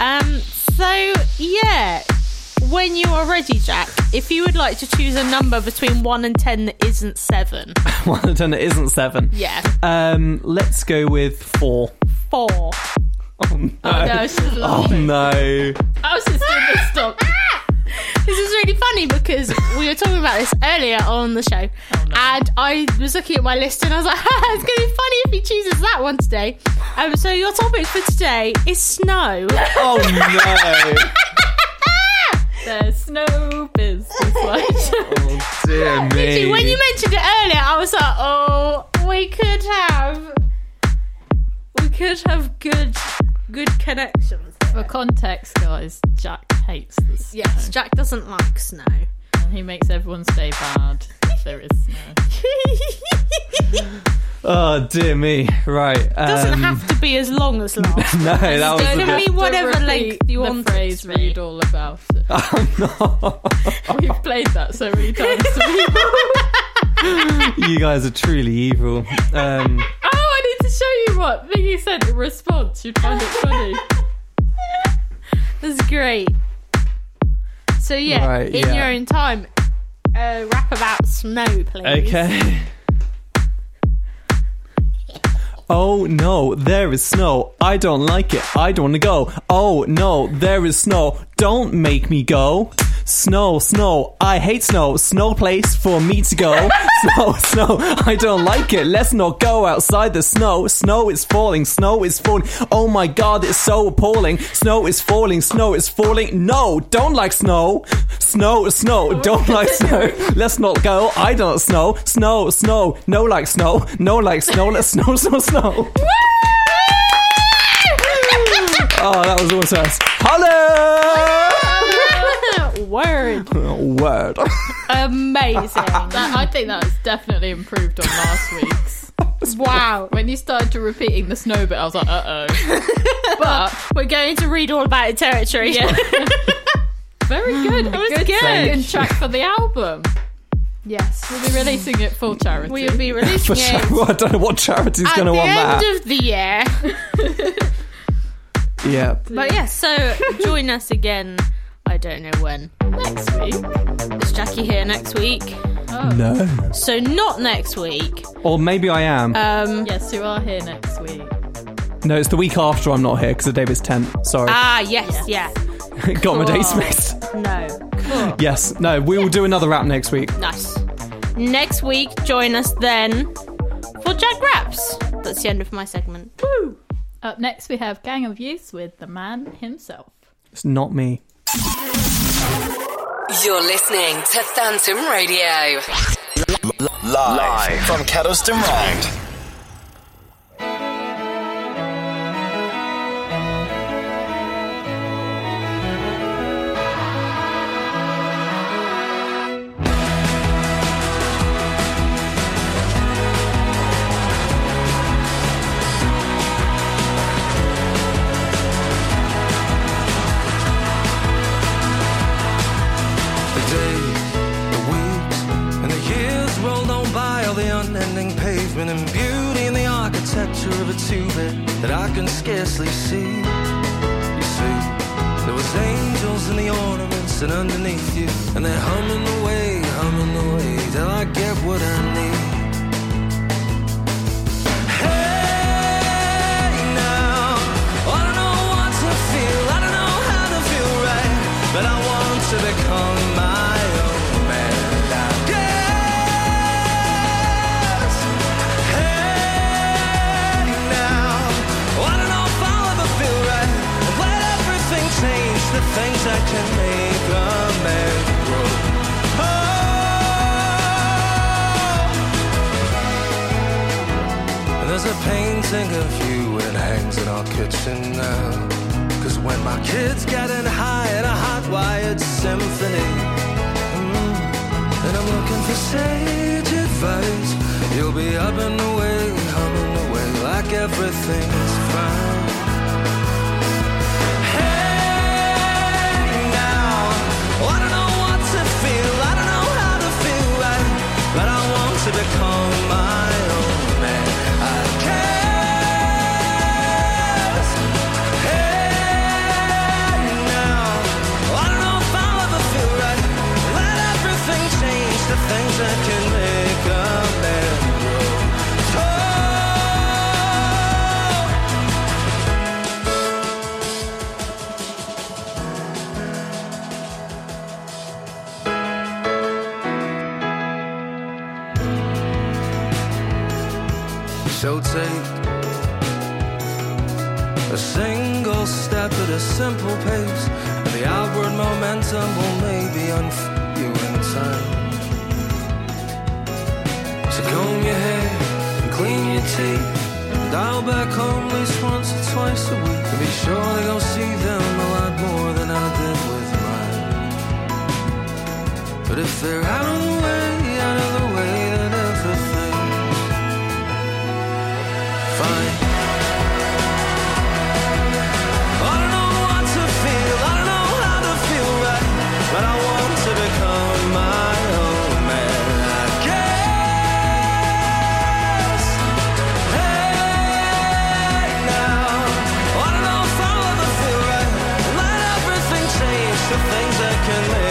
Um, so yeah, when you are ready, Jack, if you would like to choose a number between one and ten that isn't seven, One and ten that isn't seven. yeah, Um, let's go with four. four. Oh no. Oh, no, Oh, no. I was just doing this stop. This is really funny because we were talking about this earlier on the show, and I was looking at my list and I was like, "It's going to be funny if he chooses that one today." Um, so your topic for today is snow. Oh no. There's snow business. Like. Oh dear me. when you mentioned it earlier, I was like, "Oh, we could have, we could have good, good connections." For context, guys, Jack hates the snow. Yes, Jack doesn't like snow. And he makes everyone stay bad if there is snow. Oh dear me. Right. Um, doesn't have to be as long as last. No, that was It a can be whatever length you the want. it phrase to read all about it. Oh no! We've played that so many times you guys are truly evil. Um, Oh, I need to show you what Vicky said in response. You'd find it funny. That's great. So yeah, Right, in yeah. your own time, uh, rap about snow, please. okay. Oh no, there is snow. I don't like it. I don't want to go. Oh no, there is snow. Don't make me go. Snow, snow. I hate snow. Snow place for me to go. snow, snow. I don't like it. Let's not go outside the snow. Snow is falling. Snow is falling. Oh my god, it's so appalling. Snow is falling. Snow is falling. No, don't like snow. Snow, snow. Don't like snow. Let's not go. I don't snow. Snow, snow. No like snow. No like snow. Let's snow, snow, snow. Oh, that was awesome. Hello. Word. Word. Amazing. That, I think that was definitely improved on last week's. wow. When you started to repeating the snow bit, I was like, uh oh. But We're going to read all about it territory. Yeah. very good. It was good. good. second track for the album. yes. We'll be releasing it for charity. We'll be releasing For it sure. I don't know what charity's at going to want that. At the want end that. of the year. Yeah. But yeah, so join us again. I don't know when. next week. Is Jackie here next week? No. So not next week. Or maybe I am. Um. Yes, you are here next week. no, it's the week after I'm not here because the day was 10th. Sorry. Ah, yes, yeah. Got my days cool. mixed. No. Cool. Yes. No, we will do another rap next week. Nice. Next week, join us then for Jack Raps. That's the end of my segment. Woo! Up next, we have Gang of Youth with the man himself. It's not me. You're listening to Phantom Radio. Live Live. from Kedleston Road. Of a two-bit that I can scarcely see. You see, there was angels in the ornaments and underneath you, and they're humming away, humming away till I get what I need. I can make a man grow. Oh. There's a painting of you and it hangs in our kitchen now. Cause when my kid's getting high in a hot wired symphony, mm, and I'm looking for sage advice, you'll be up and away, humming away like everything's fine. a simple pace. The outward momentum will maybe unfold you in time. So comb your hair and clean your teeth. and dial back home at least once or twice a week. And be sure they go see them a lot more than I did with mine. But if they're out of the way, can live.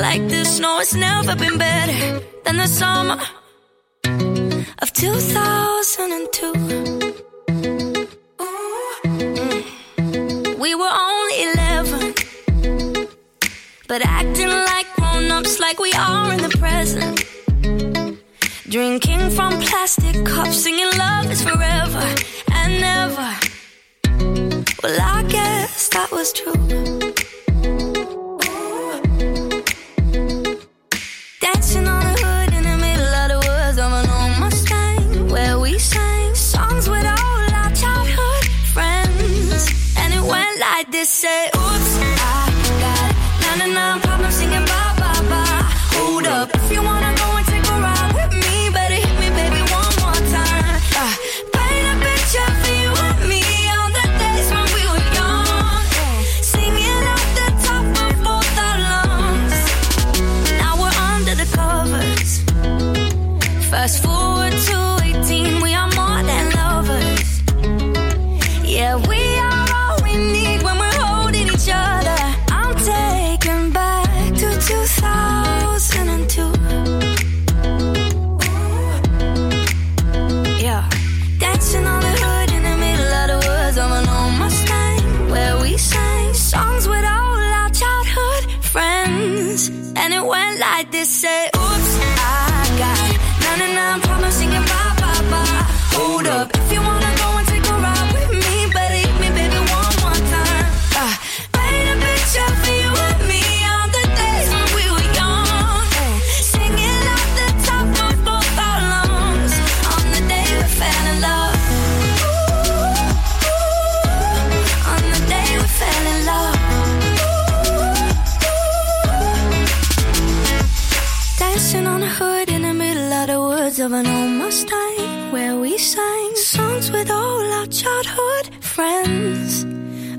like this. No, it's never been better than the summer of 2002. We were only 11, but acting like grown ups, like we are in the present. Drinking from plastic cups, singing love is forever and never. Well, I guess that was true.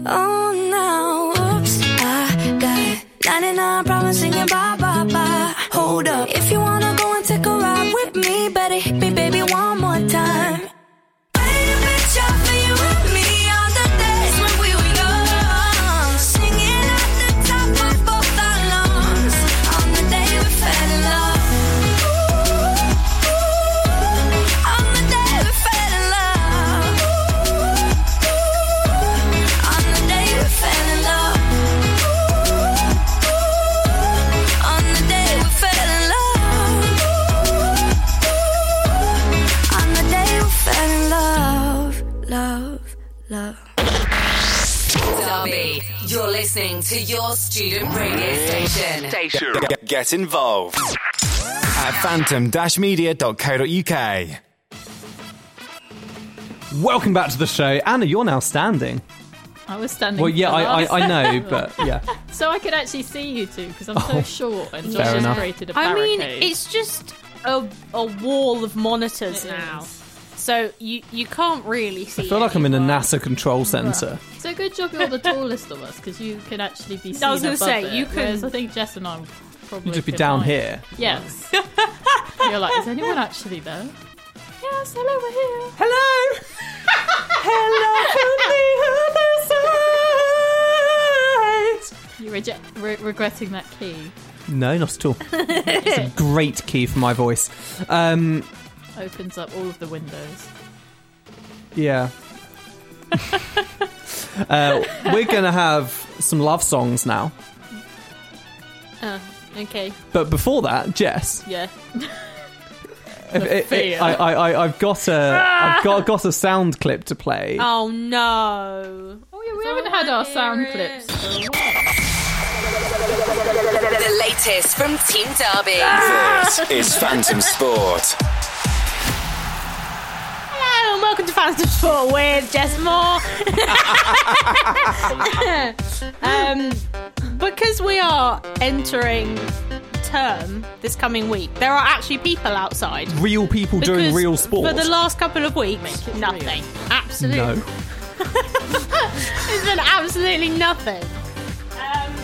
Oh, now, oops, I got 99 problems singing bye bye bye. Hold up, if you wanna go and take a ride with me, better hit me, baby, one more. You're listening to your student radio station. Station. Get, get involved at phantom-media.co.uk. Welcome back to the show. Anna, you're now standing. I was standing. Well, yeah, I, I, I know, but yeah. so I could actually see you two because I'm Oh, so short and Josh has created a I barricade. I mean, it's just a, a wall of monitors It now. is. So you, you can't really see. I feel like I'm in a anyone. NASA control center. So good job you're the tallest of us because you can actually be seen I was gonna above say, it, you can- whereas I think Jess and I probably You'd just be could down hide. here. Yes. you're like, is anyone actually there? Yes, hello, we're here. Hello. Hello from You're reject- re- regretting that key. No, not at all. it's a great key for my voice. Um, Opens up all of the windows. yeah. uh, we're gonna have some love songs now, Uh, okay. but before that, Jess, Yeah. if- if- fear. I, I, I, I've got a, I've got got a sound clip to play. Oh no. Oh yeah, we haven't had our sound clips for a while. The latest from Team Derby. This is Phantom Sport. Hello and welcome to Phantom Sport with Jess Moore. um, because we are entering term this coming week, there are actually people outside. Real people doing Because real sport. For the last couple of weeks, nothing. Absolutely. no. It's been absolutely nothing. Um,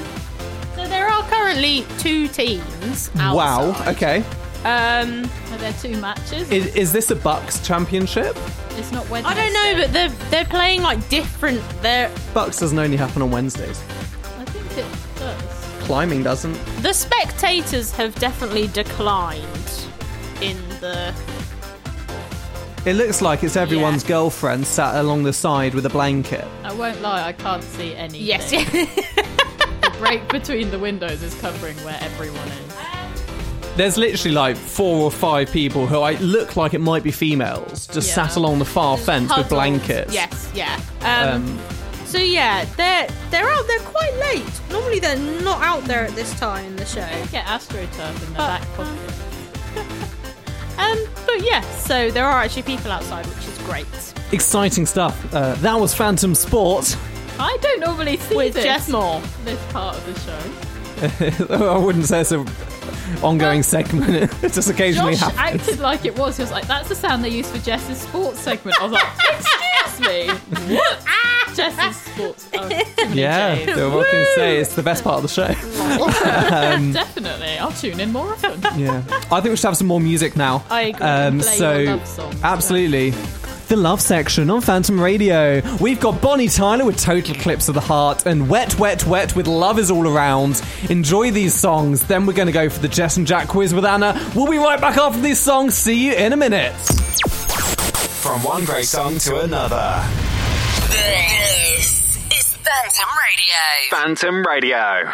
so there are currently two teams outside. Wow. Okay. Um, Are there two matches? Is, is this a BUCS championship? it's not Wednesday. I don't know, but they're they're playing like different. They're BUCS doesn't only happen on Wednesdays. I think it does. Climbing doesn't. the spectators have definitely declined in the. It looks like it's everyone's girlfriend sat along the side with a blanket. I won't lie, I can't see anything. Yes, The break between the windows is covering where everyone is. There's literally like four or five people who I look like it might be females, just Yeah. sat along the far fence with blankets. Yes, yeah. Um, Um, so yeah, they're they're out there quite late. Normally they're not out there at this time in the show. Get AstroTurf in the But, back pocket. Um, but yeah, so there are actually people outside, which is great. exciting stuff. Uh, that was Phantom Sport. I don't normally see With this, Jess Moore. this part of the show. I wouldn't say it's an ongoing segment. it just occasionally Josh happens. acted like it was. He was like, "That's the sound they use for Jess's sports segment." I was like, "Excuse me, what?" Jess's sports. Oh, Yeah, so what can I say? It's the best part of the show. Um, Definitely, I'll tune in more often. yeah, I think we should have some more music now. I agree. Um, Play so your love songs. absolutely. The love section on Phantom Radio. We've got Bonnie Tyler with Total Eclipse of the Heart and Wet, Wet, Wet with Love is All Around. Enjoy these songs. Then we're going to go for the Jess and Jack quiz with Anna. We'll be right back after these songs. See you in a minute. From one great song to another. This is Phantom Radio. Phantom Radio.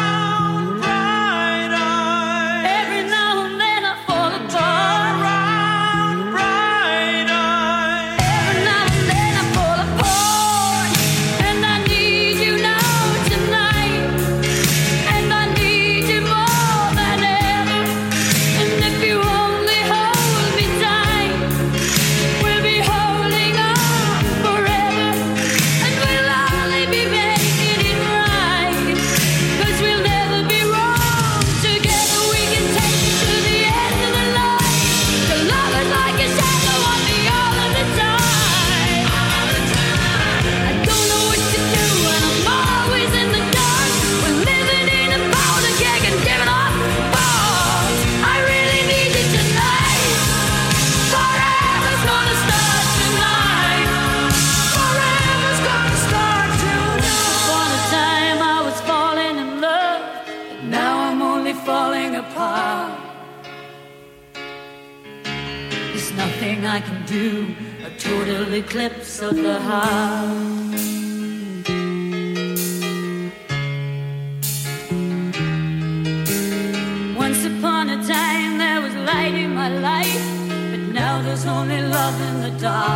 of the heart. Once upon a time there was light in my life, but now there's only love in the dark.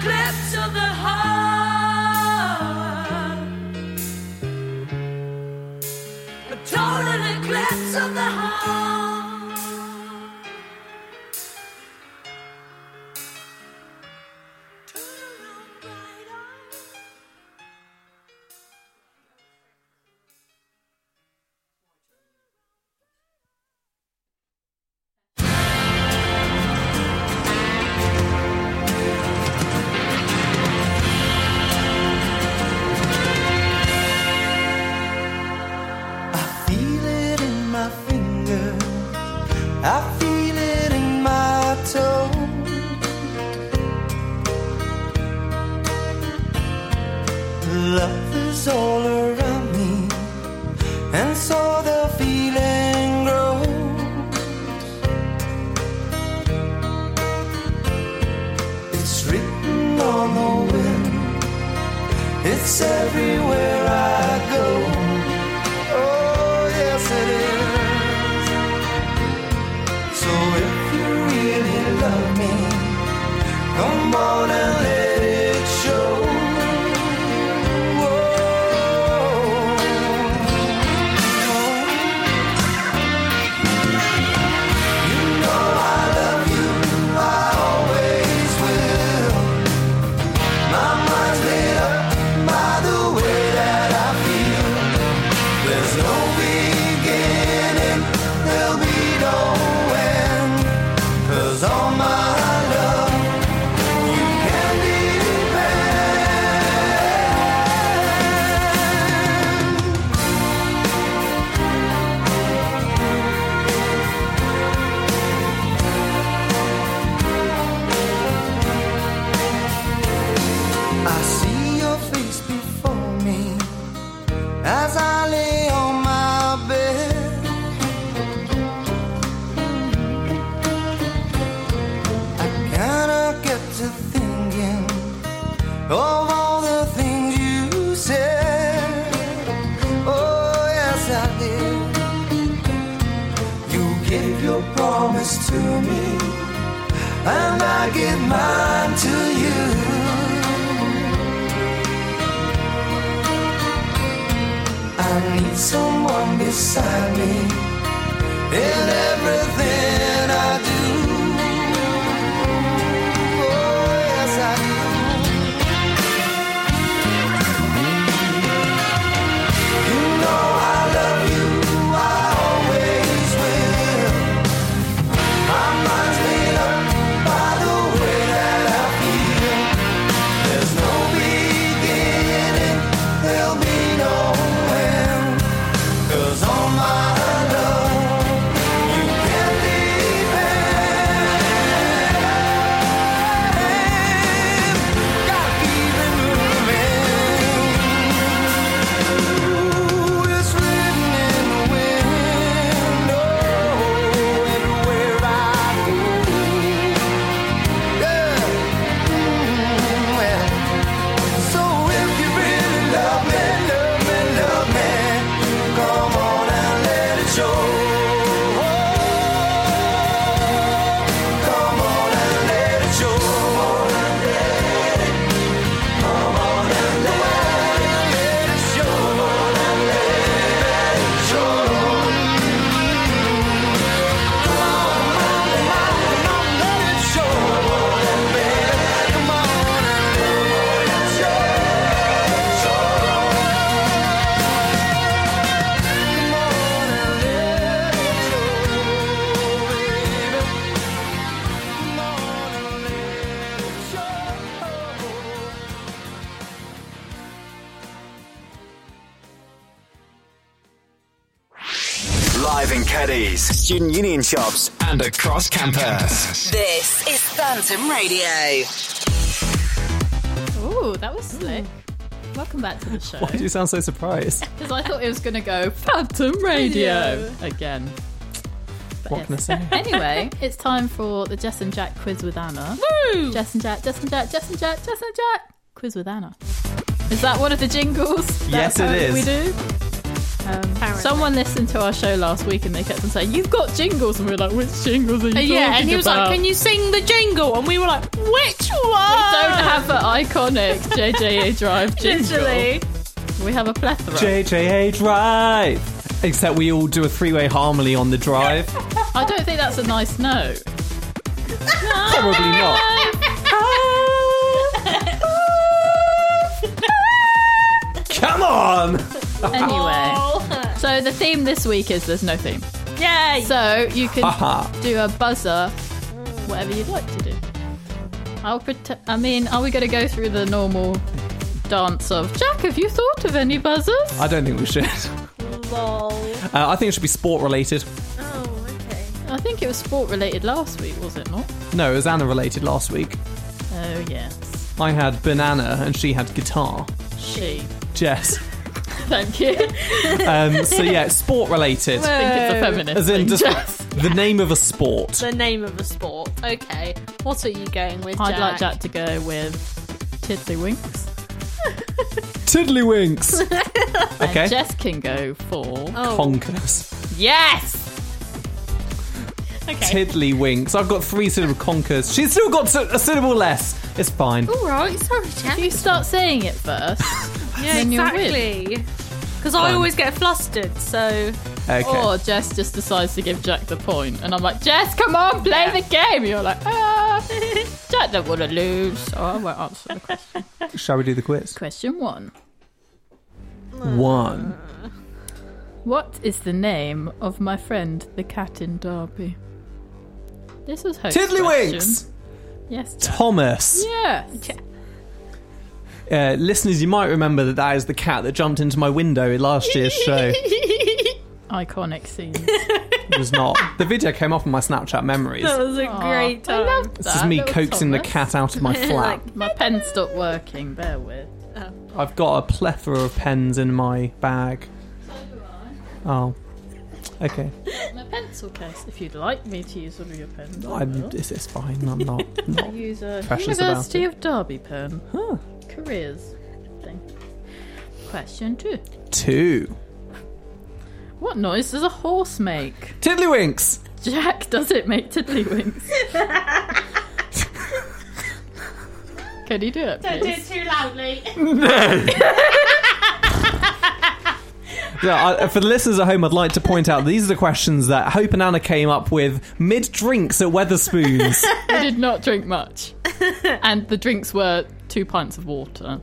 clefts of the heart. A total eclipse of the heart. CADE's, union shops, and across campus. This is Phantom Radio. Ooh, that was slick. Welcome back to the show. Why do you sound so surprised? Because I thought it was going to go Phantom Radio again. But What can I say? Anyway, it's time for the Jess and Jack quiz with Anna. Woo! Jess and Jack, Jess and Jack, Jess and Jack, Jess and Jack. Quiz with Anna. Is that one of the jingles? Yes, That's it how is. We do. Um, someone listened to our show last week and they kept on saying, "You've got jingles," and we were like, "Which jingles are you talking yeah, and he was about?" like, "Can you sing the jingle?" And we were like, "Which one?" We don't have an iconic JJA Drive jingle. Literally. We have a plethora. JJA Drive. Except we all do a three-way harmony on the drive. I don't think that's a nice note. Probably not. Come on! Anyway, so the theme this week is there's no theme. Yay! So you can Haha. do a buzzer, whatever you'd like to do. I'll pretend. I mean, are we going to go through the normal dance of Jack? Have you thought of any buzzers? I don't think we should. Lol. Uh, I think it should be sport related. Oh, okay. I think it was sport related last week, was it not? No, it was Anna related last week. Oh yes, I had banana and she had guitar. she. Jess. Thank you. Um, so yeah, sport related. I think it's a feminist. As in thing, just Jess. the name of a sport. The name of a sport. Okay. What are you going with, I'd Jack? like Jack to go with Tiddlywinks. Tiddlywinks. And Okay. Jess can go for Oh. Conkers. yes. Okay. Tiddlywinks. I've got three syllable conkers. She's still got sy- a syllable less. It's fine. All right. Sorry, Jack. If you start saying it first, Yeah, then you'll win. exactly. Because I Fine. always get flustered, so Okay. Or Jess just decides to give Jack the point, and I'm like, Jess, come on, play the game. You're like, ah, Jack don't want to lose, so I won't answer the question. Shall we do the quiz? Question one: One. What is the name of my friend the cat in Derby? This was host Tiddlywinks. question. Yes, Thomas. Yes. Uh, listeners, you might remember that that is the cat that jumped into my window in last year's show. Iconic scene. It was not. The video came off in my Snapchat memories. that was a Aw, great I time. loved This is me little coaxing the Thomas. cat out of my flat. My pen stopped working. Bear with. I've got a plethora of pens in my bag. Oh. Okay. My pencil case. If you'd like me to use one of your pens, I I'm, will. this is fine. I'm not. I not. use a Precious University about of Derby pen. Huh. Careers thing. Question two. Two. What noise does a horse make? Tiddlywinks. Jack, does it make tiddlywinks? Can you do it, Don't do it too loudly. So, uh, for the listeners at home, I'd like to point out these are the questions that Hope and Anna came up with mid drinks at Wetherspoons. I did not drink much. And the drinks were two pints of water.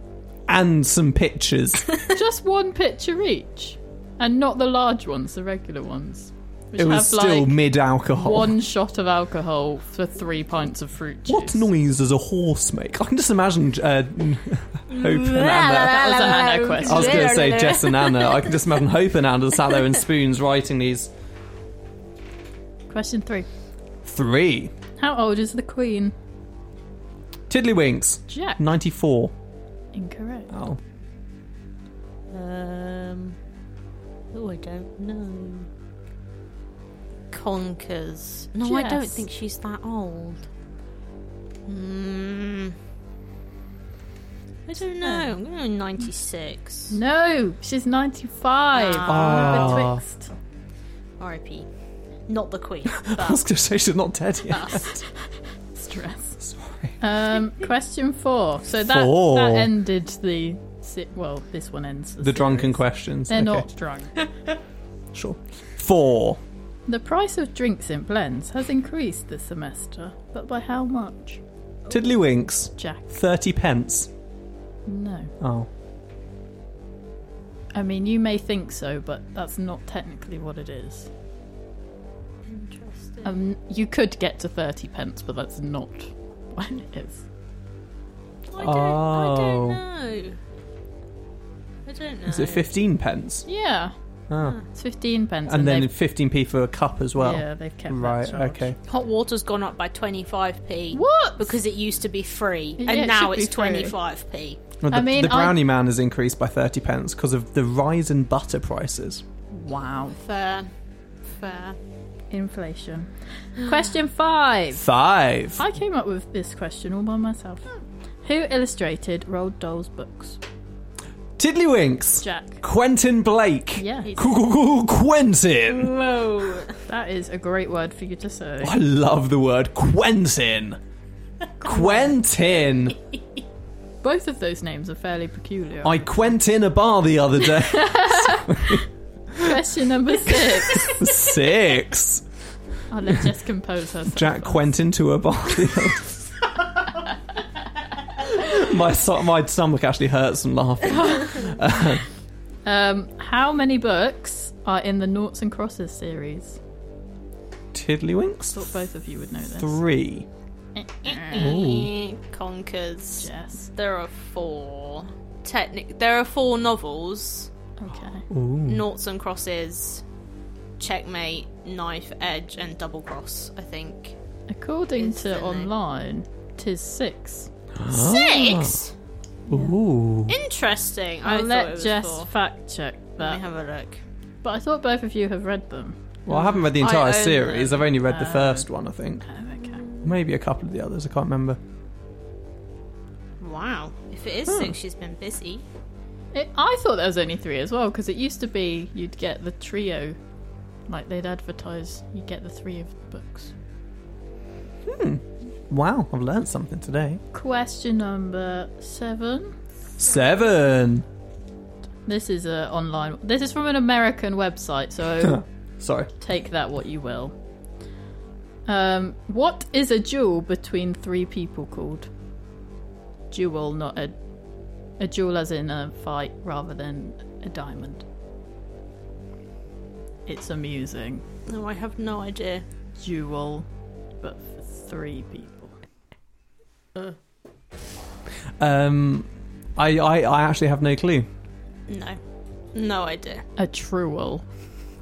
and some pictures. Just one pitcher each. And not the large ones, the regular ones. Which It was have still like mid alcohol. one shot of alcohol for three pints of fruit juice. What noise does a horse make? I can just imagine uh, Hope and Anna. That was an Anna question. I was going to say Jess and Anna. I can just imagine Hope and Anna sat there in spoons writing these. Question three. Three. How old is the Queen? Tiddlywinks. Jack. 94. Incorrect. Oh. Um. Oh, I don't know. Conkers. No, I don't think she's that old. Hmm. I don't know. I'm going 96. No, she's 95. Ah. Betwixt. R.I.P. Not the Queen. I was going to say she's not dead yet. Bust. Stress. Sorry. Um, question four. So that Four. that ended the. si- Well, this one ends. The drunken questions. They're Okay. not drunk. Sure. Four. The price of drinks in blends has increased this semester, but by how much? Tiddlywinks. Jack. 30 pence. No. Oh. I mean, you may think so, but that's not technically what it is. Interesting. Um, you could get to 30 pence, but that's not what it is. I don't, I Oh. don't know. I don't know. Is it 15 pence? Yeah, Oh. it's 15 pence. And then they've- 15p for a cup as well. Yeah, they've kept that Right, charge. okay. Hot water's gone up by 25p. What? Because it used to be free, Yeah, and now should be it's free. 25p. Well, the, I mean, the I- brownie man has increased by 30 pence because of the rise in butter prices. Wow. Fair. Fair. Inflation. Question five. Five. I came up with this question all by myself. Who illustrated Roald Dahl's books? Tiddlywinks. Jack. Quentin Blake. Yeah. Quentin. Whoa. That is a great word for you to say. Oh, I love the word Quentin. Quentin. Both of those names are fairly peculiar. I quent in a bar the other day. Question number six. Six. I'll let Jess compose herself. Jack Quentin to a bar. My so- my stomach actually hurts from laughing. Um, how many books are in the Noughts and Crosses series? Tiddlywinks. Thought both of you would know this. Three. Eh, eh, eh. Ooh. Conkers. Yes. There are four. Technic. There are four novels. Okay. Ooh. Noughts and crosses, checkmate, knife edge, and double cross. I think. According to the online, tis six. Six. Ooh. Interesting. I I'll thought let was Jess four. fact check Let that. me have a look. But I thought both of you have read them. Well, I haven't read the entire own series. them. I've only read the Oh. first one, I think. Oh, okay. Maybe a couple of the others. I can't remember. Wow. If it is Hmm. six, she's been busy. It, I thought there was only three as well because it used to be you'd get the trio, like they'd advertise. You get the three of the books. Wow, I've learned something today. Question number seven. Seven. This is a online. This is from an American website, so Sorry. take that what you will. Um, what is a duel between three people called? Duel, not a a duel as in a fight, rather than a diamond. It's amusing. No, I have no idea. Duel, but for three people. Um, I, I, I actually have no clue. No. No idea. A truel.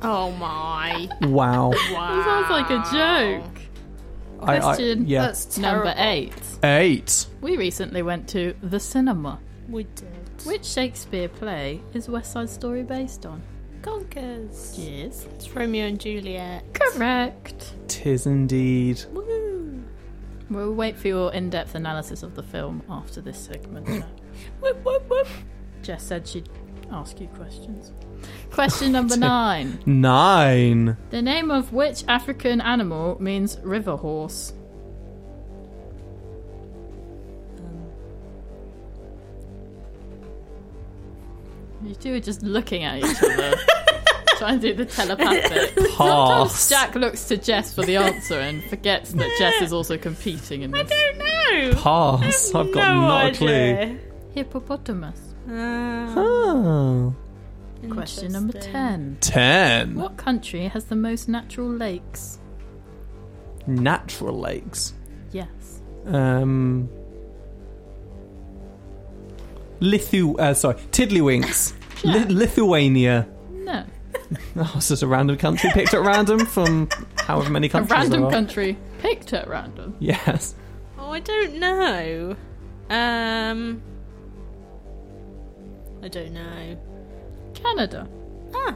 Oh my. Wow. Wow. Sounds like a joke. I, I, Question yeah. That's number eight. Eight. We recently went to the cinema. We did. Which Shakespeare play is West Side Story based on? Conkers. Yes. It's Romeo and Juliet. Correct. Tis indeed. Woo. We'll wait for your in depth analysis of the film after this segment. Whoop, whoop, whoop. Jess said she'd ask you questions. Question number nine. Nine. The name of which African animal means river horse? Um. You two are just looking at each other. Try and do the telepathic. Pass. Sometimes Jack looks to Jess for the answer and forgets that Jess is also competing in this. I don't know. Pass. I've got no not a idea. clue. Hippopotamus. Uh, Oh. Question number 10. 10. What country has the most natural lakes? Natural lakes. Yes. Um. Lithu. Uh, sorry, Tiddlywinks. Li- Lithuania. No. Oh, it's just a random country picked at random from however many A countries. random there are. country picked at random. Yes. oh, I don't know. Um, I don't know. Canada. Ah,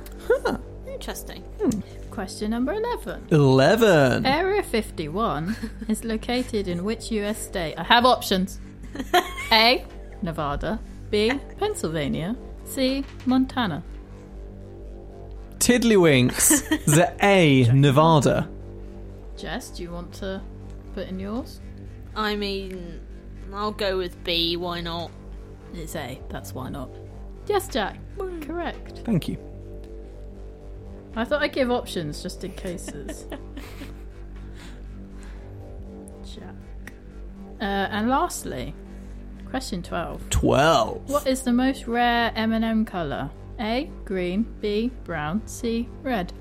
interesting. Question number 11. 11. Area 51 is located in which US state? I have options. A. Nevada. B. Pennsylvania. C. Montana. Tiddlywinks. the A. Nevada. Jess, do you want to put in yours? I mean, I'll go with B. Why not? It's A. That's why not. Yes, Jack. Correct. Thank you. I thought I'd give options just in cases. Jack. Uh, and lastly, question 12. 12. What is the most rare M&M colour? A. Green. B. Brown. C. Red.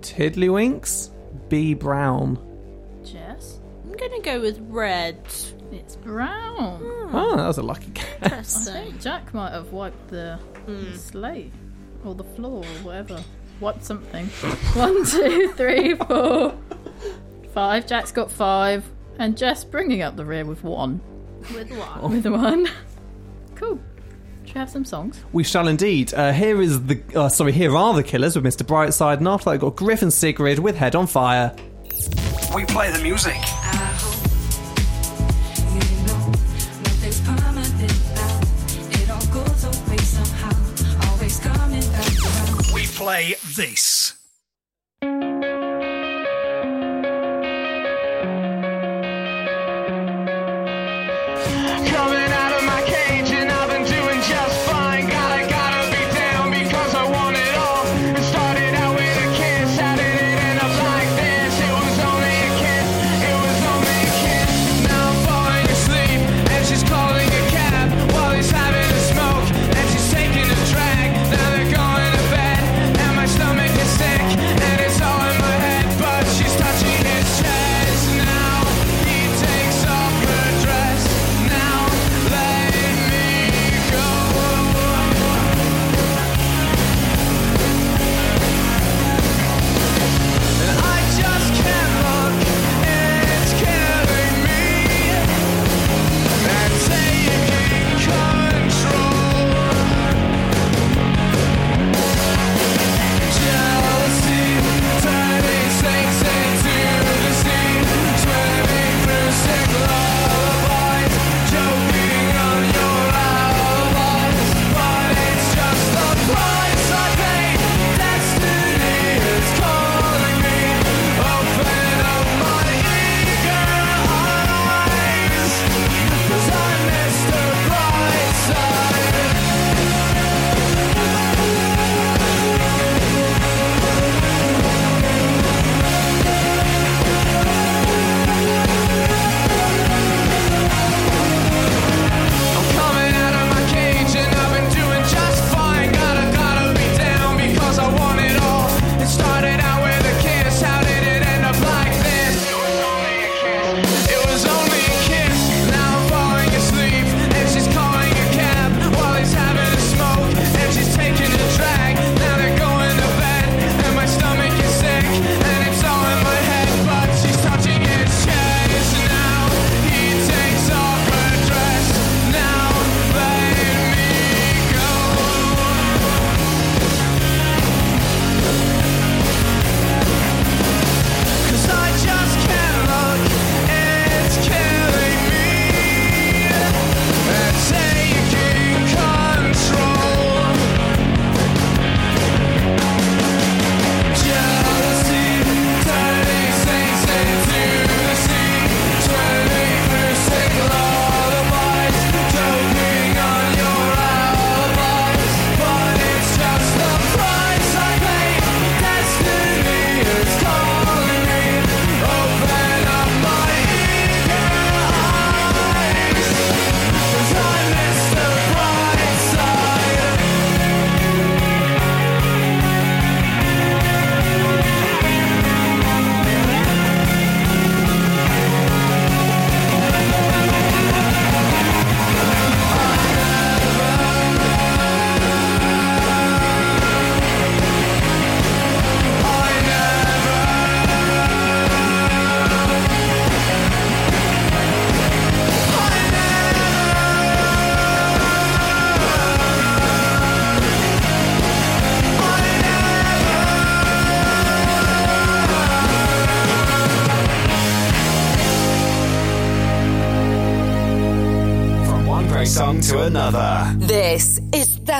Tiddlywinks. B. Brown. Jess. I'm gonna go with red. It's brown. Oh, that was a lucky guess. I Interesting. think Jack might have wiped the hmm. slate or the floor or whatever. Wiped something. One, two, three, four, five. Jack's got five, and Jess bringing up the rear with one. With what? With one. Cool. Should we have some songs? We shall indeed. Uh, here is the. Uh, sorry, here are the killers with Mr. Brightside, and after that, I've got Griff and Sigrid with Head on Fire. We play the music. Nothing's permanent now. It all goes away somehow. Always coming back around. We play this. Coming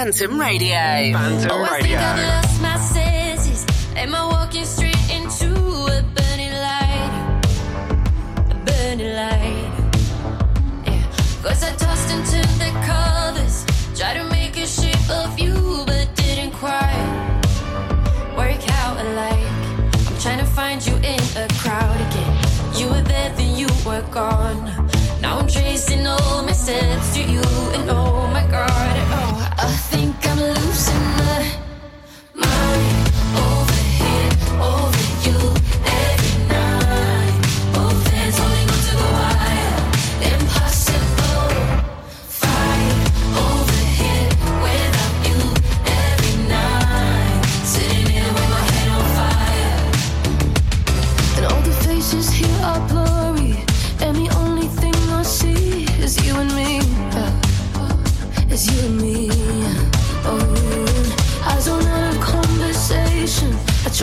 Phantom Radio. Phantom Oh, I think I've my senses. Am I walking straight into a burning light? A burning light. Yeah. Cause I tossed turned the. Tried to make a shape of you, but didn't quite work out alike. I'm trying to find you in a crowd again. You were there, then you were gone. Now I'm tracing all my steps to you, and oh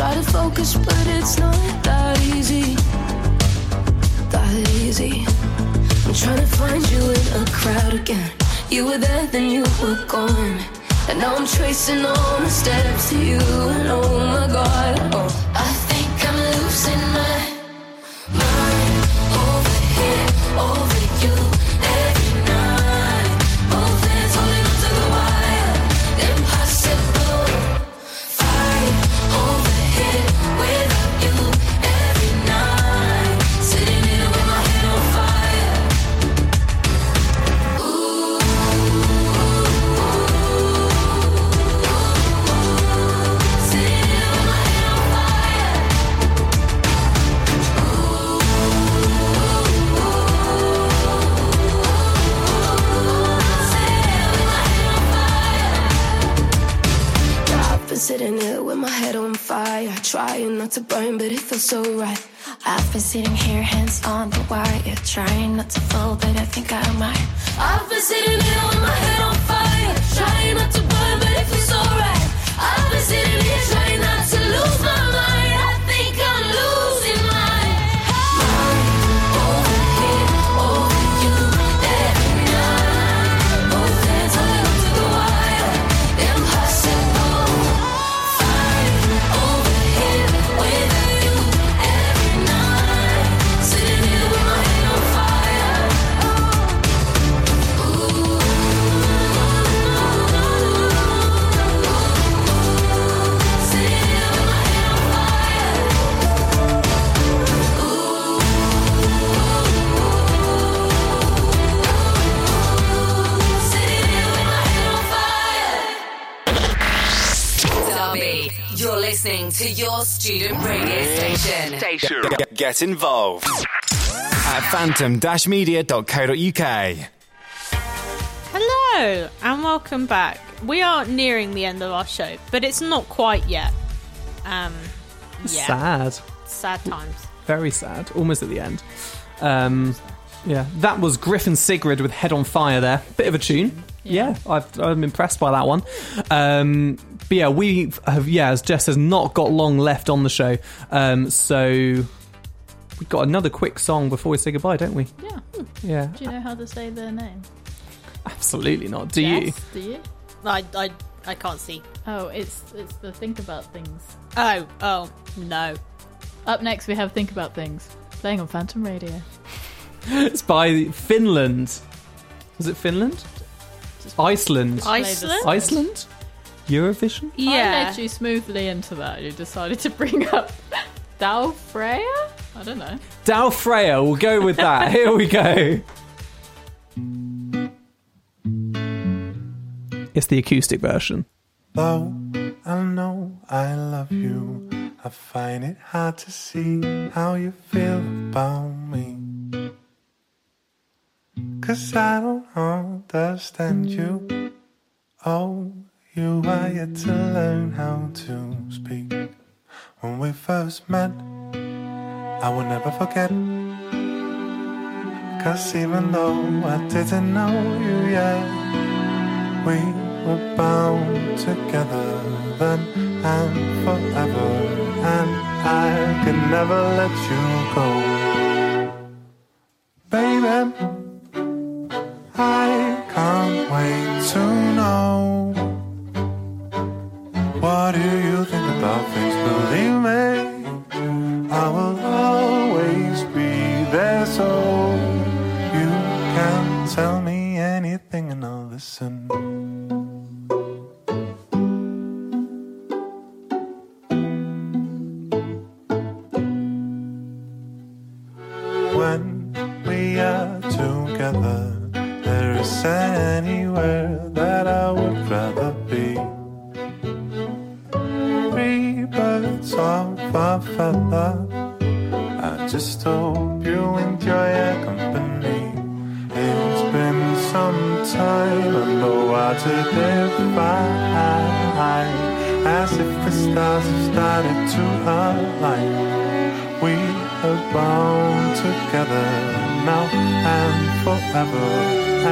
try to focus, but it's not that easy. That easy. I'm trying to find you in a crowd again. You were there, then you were gone. And now I'm tracing all my steps to you. And oh my god, oh, so right. I've been sitting here, hands on the wire, trying not to fall, but I think I might. I've been sitting here with my head on fire, trying not to to your student radio station. Station. Get, get involved at phantom-media.co.uk. Hello and welcome back. We are nearing the end of our show, but it's not quite yet. Um, yeah, Sad. sad times. Very sad. Almost at the end. Um, yeah, that was Griffin Sigrid with Head on Fire there. Bit of a tune. Yeah, I've, I'm impressed by that one. Um, but yeah, we have, yeah, as Jess has not got long left on the show. Um, so we've got another quick song before we say goodbye, don't we? Yeah. Yeah, Do you know how to say their name? absolutely not. Do you? Do you? I, I, I can't see. Oh, it's it's the think about things. Oh, oh, no. Up next, we have think about things playing on Phantom Radio. It's by Finland. Was it Finland? Iceland. Iceland? Iceland? Eurovision? I Yeah. led you smoothly into that. You decided to bring up Dal Freya. I don't know. Dow Freya, we'll go with that. Here we go. It's the acoustic version. Though I know I love you, I find it hard to see how you feel about me. Cause I don't understand you. Oh, you are yet to learn how to speak. When we first met, I will never forget. Cause even though I didn't know you yet, we were bound together then and forever. And I could never let you go. Baby, to know What do you think about things? Believe me, I will always be there so you can tell me anything and I'll listen. Feather. I just hope you enjoy our company. It's been some time, I and the water defy as if the stars have started to align. We are bound together now and forever,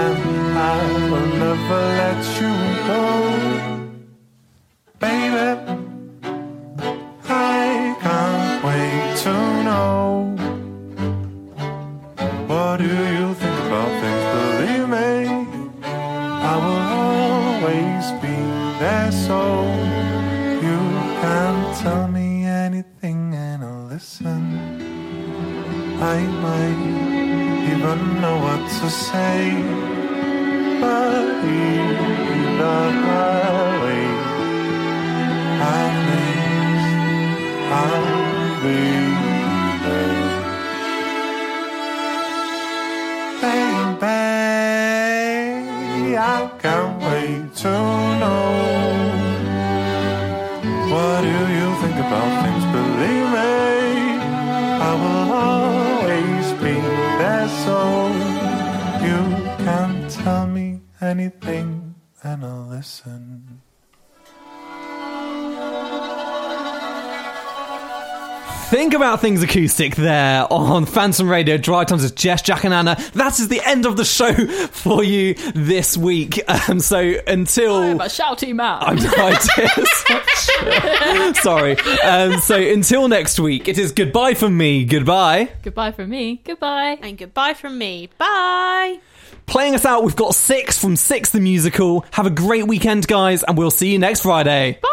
and I will never let you go, baby. Know what to say, but either way, at least I'll be there. Baby, I can't wait to anything and I'll listen. Think about things acoustic there on Phantom Radio. Drive Time with Jess, Jack, and Anna. That is the end of the show for you this week. Um, so until I'm a shouty man. I'm right. Sorry. Um, so until next week, it is goodbye from me. Goodbye. Goodbye from me. Goodbye. And goodbye from me. Bye. Playing us out, we've got Six from Six the Musical. Have a great weekend, guys, and we'll see you next Friday. Bye.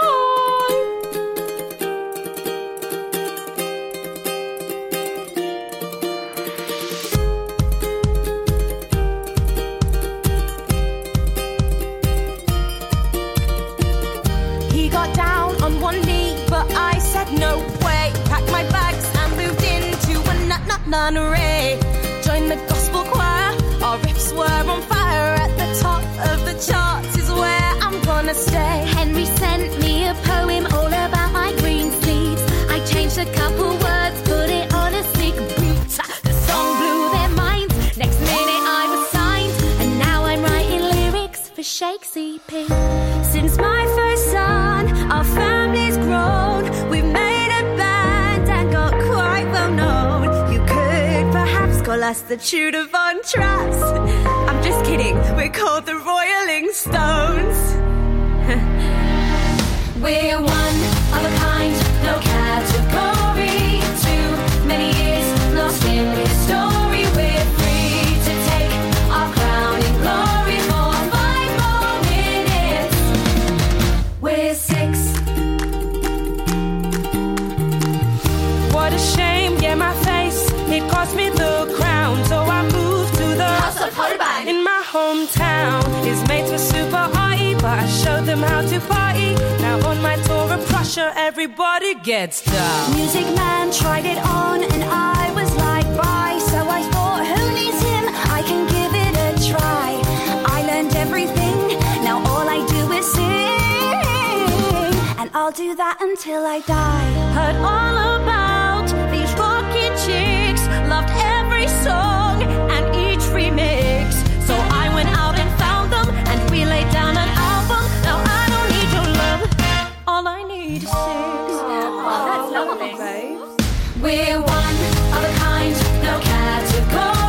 He got down on one Henry sent me a poem all about my green sleeves. I changed a couple words, put it on a sick beat. The song blew their minds. Next minute I was signed, and now I'm writing lyrics for Shakespeare. Since my first son, our family's grown. We've made a band and got quite well known. You could perhaps call us the Tudor Von Trapps. I'm just kidding, we're called the Royaling Stones. We're one of a kind, no category. Too many years lost in history. We're free to take our glory for five more minutes. We're six. What a shame, yeah, my face. It cost me Prussia, everybody gets down. Music Man tried it on, and I was like, bye. So I thought, who needs him? I can give it a try. I learned everything. Now all I do is sing, and I'll do that until I die. Heard all about these rocket chicks, loved every song and each remix. So I went out and found them, and we laid down I need six. Oh, that's lovely. We're one of a kind, no category.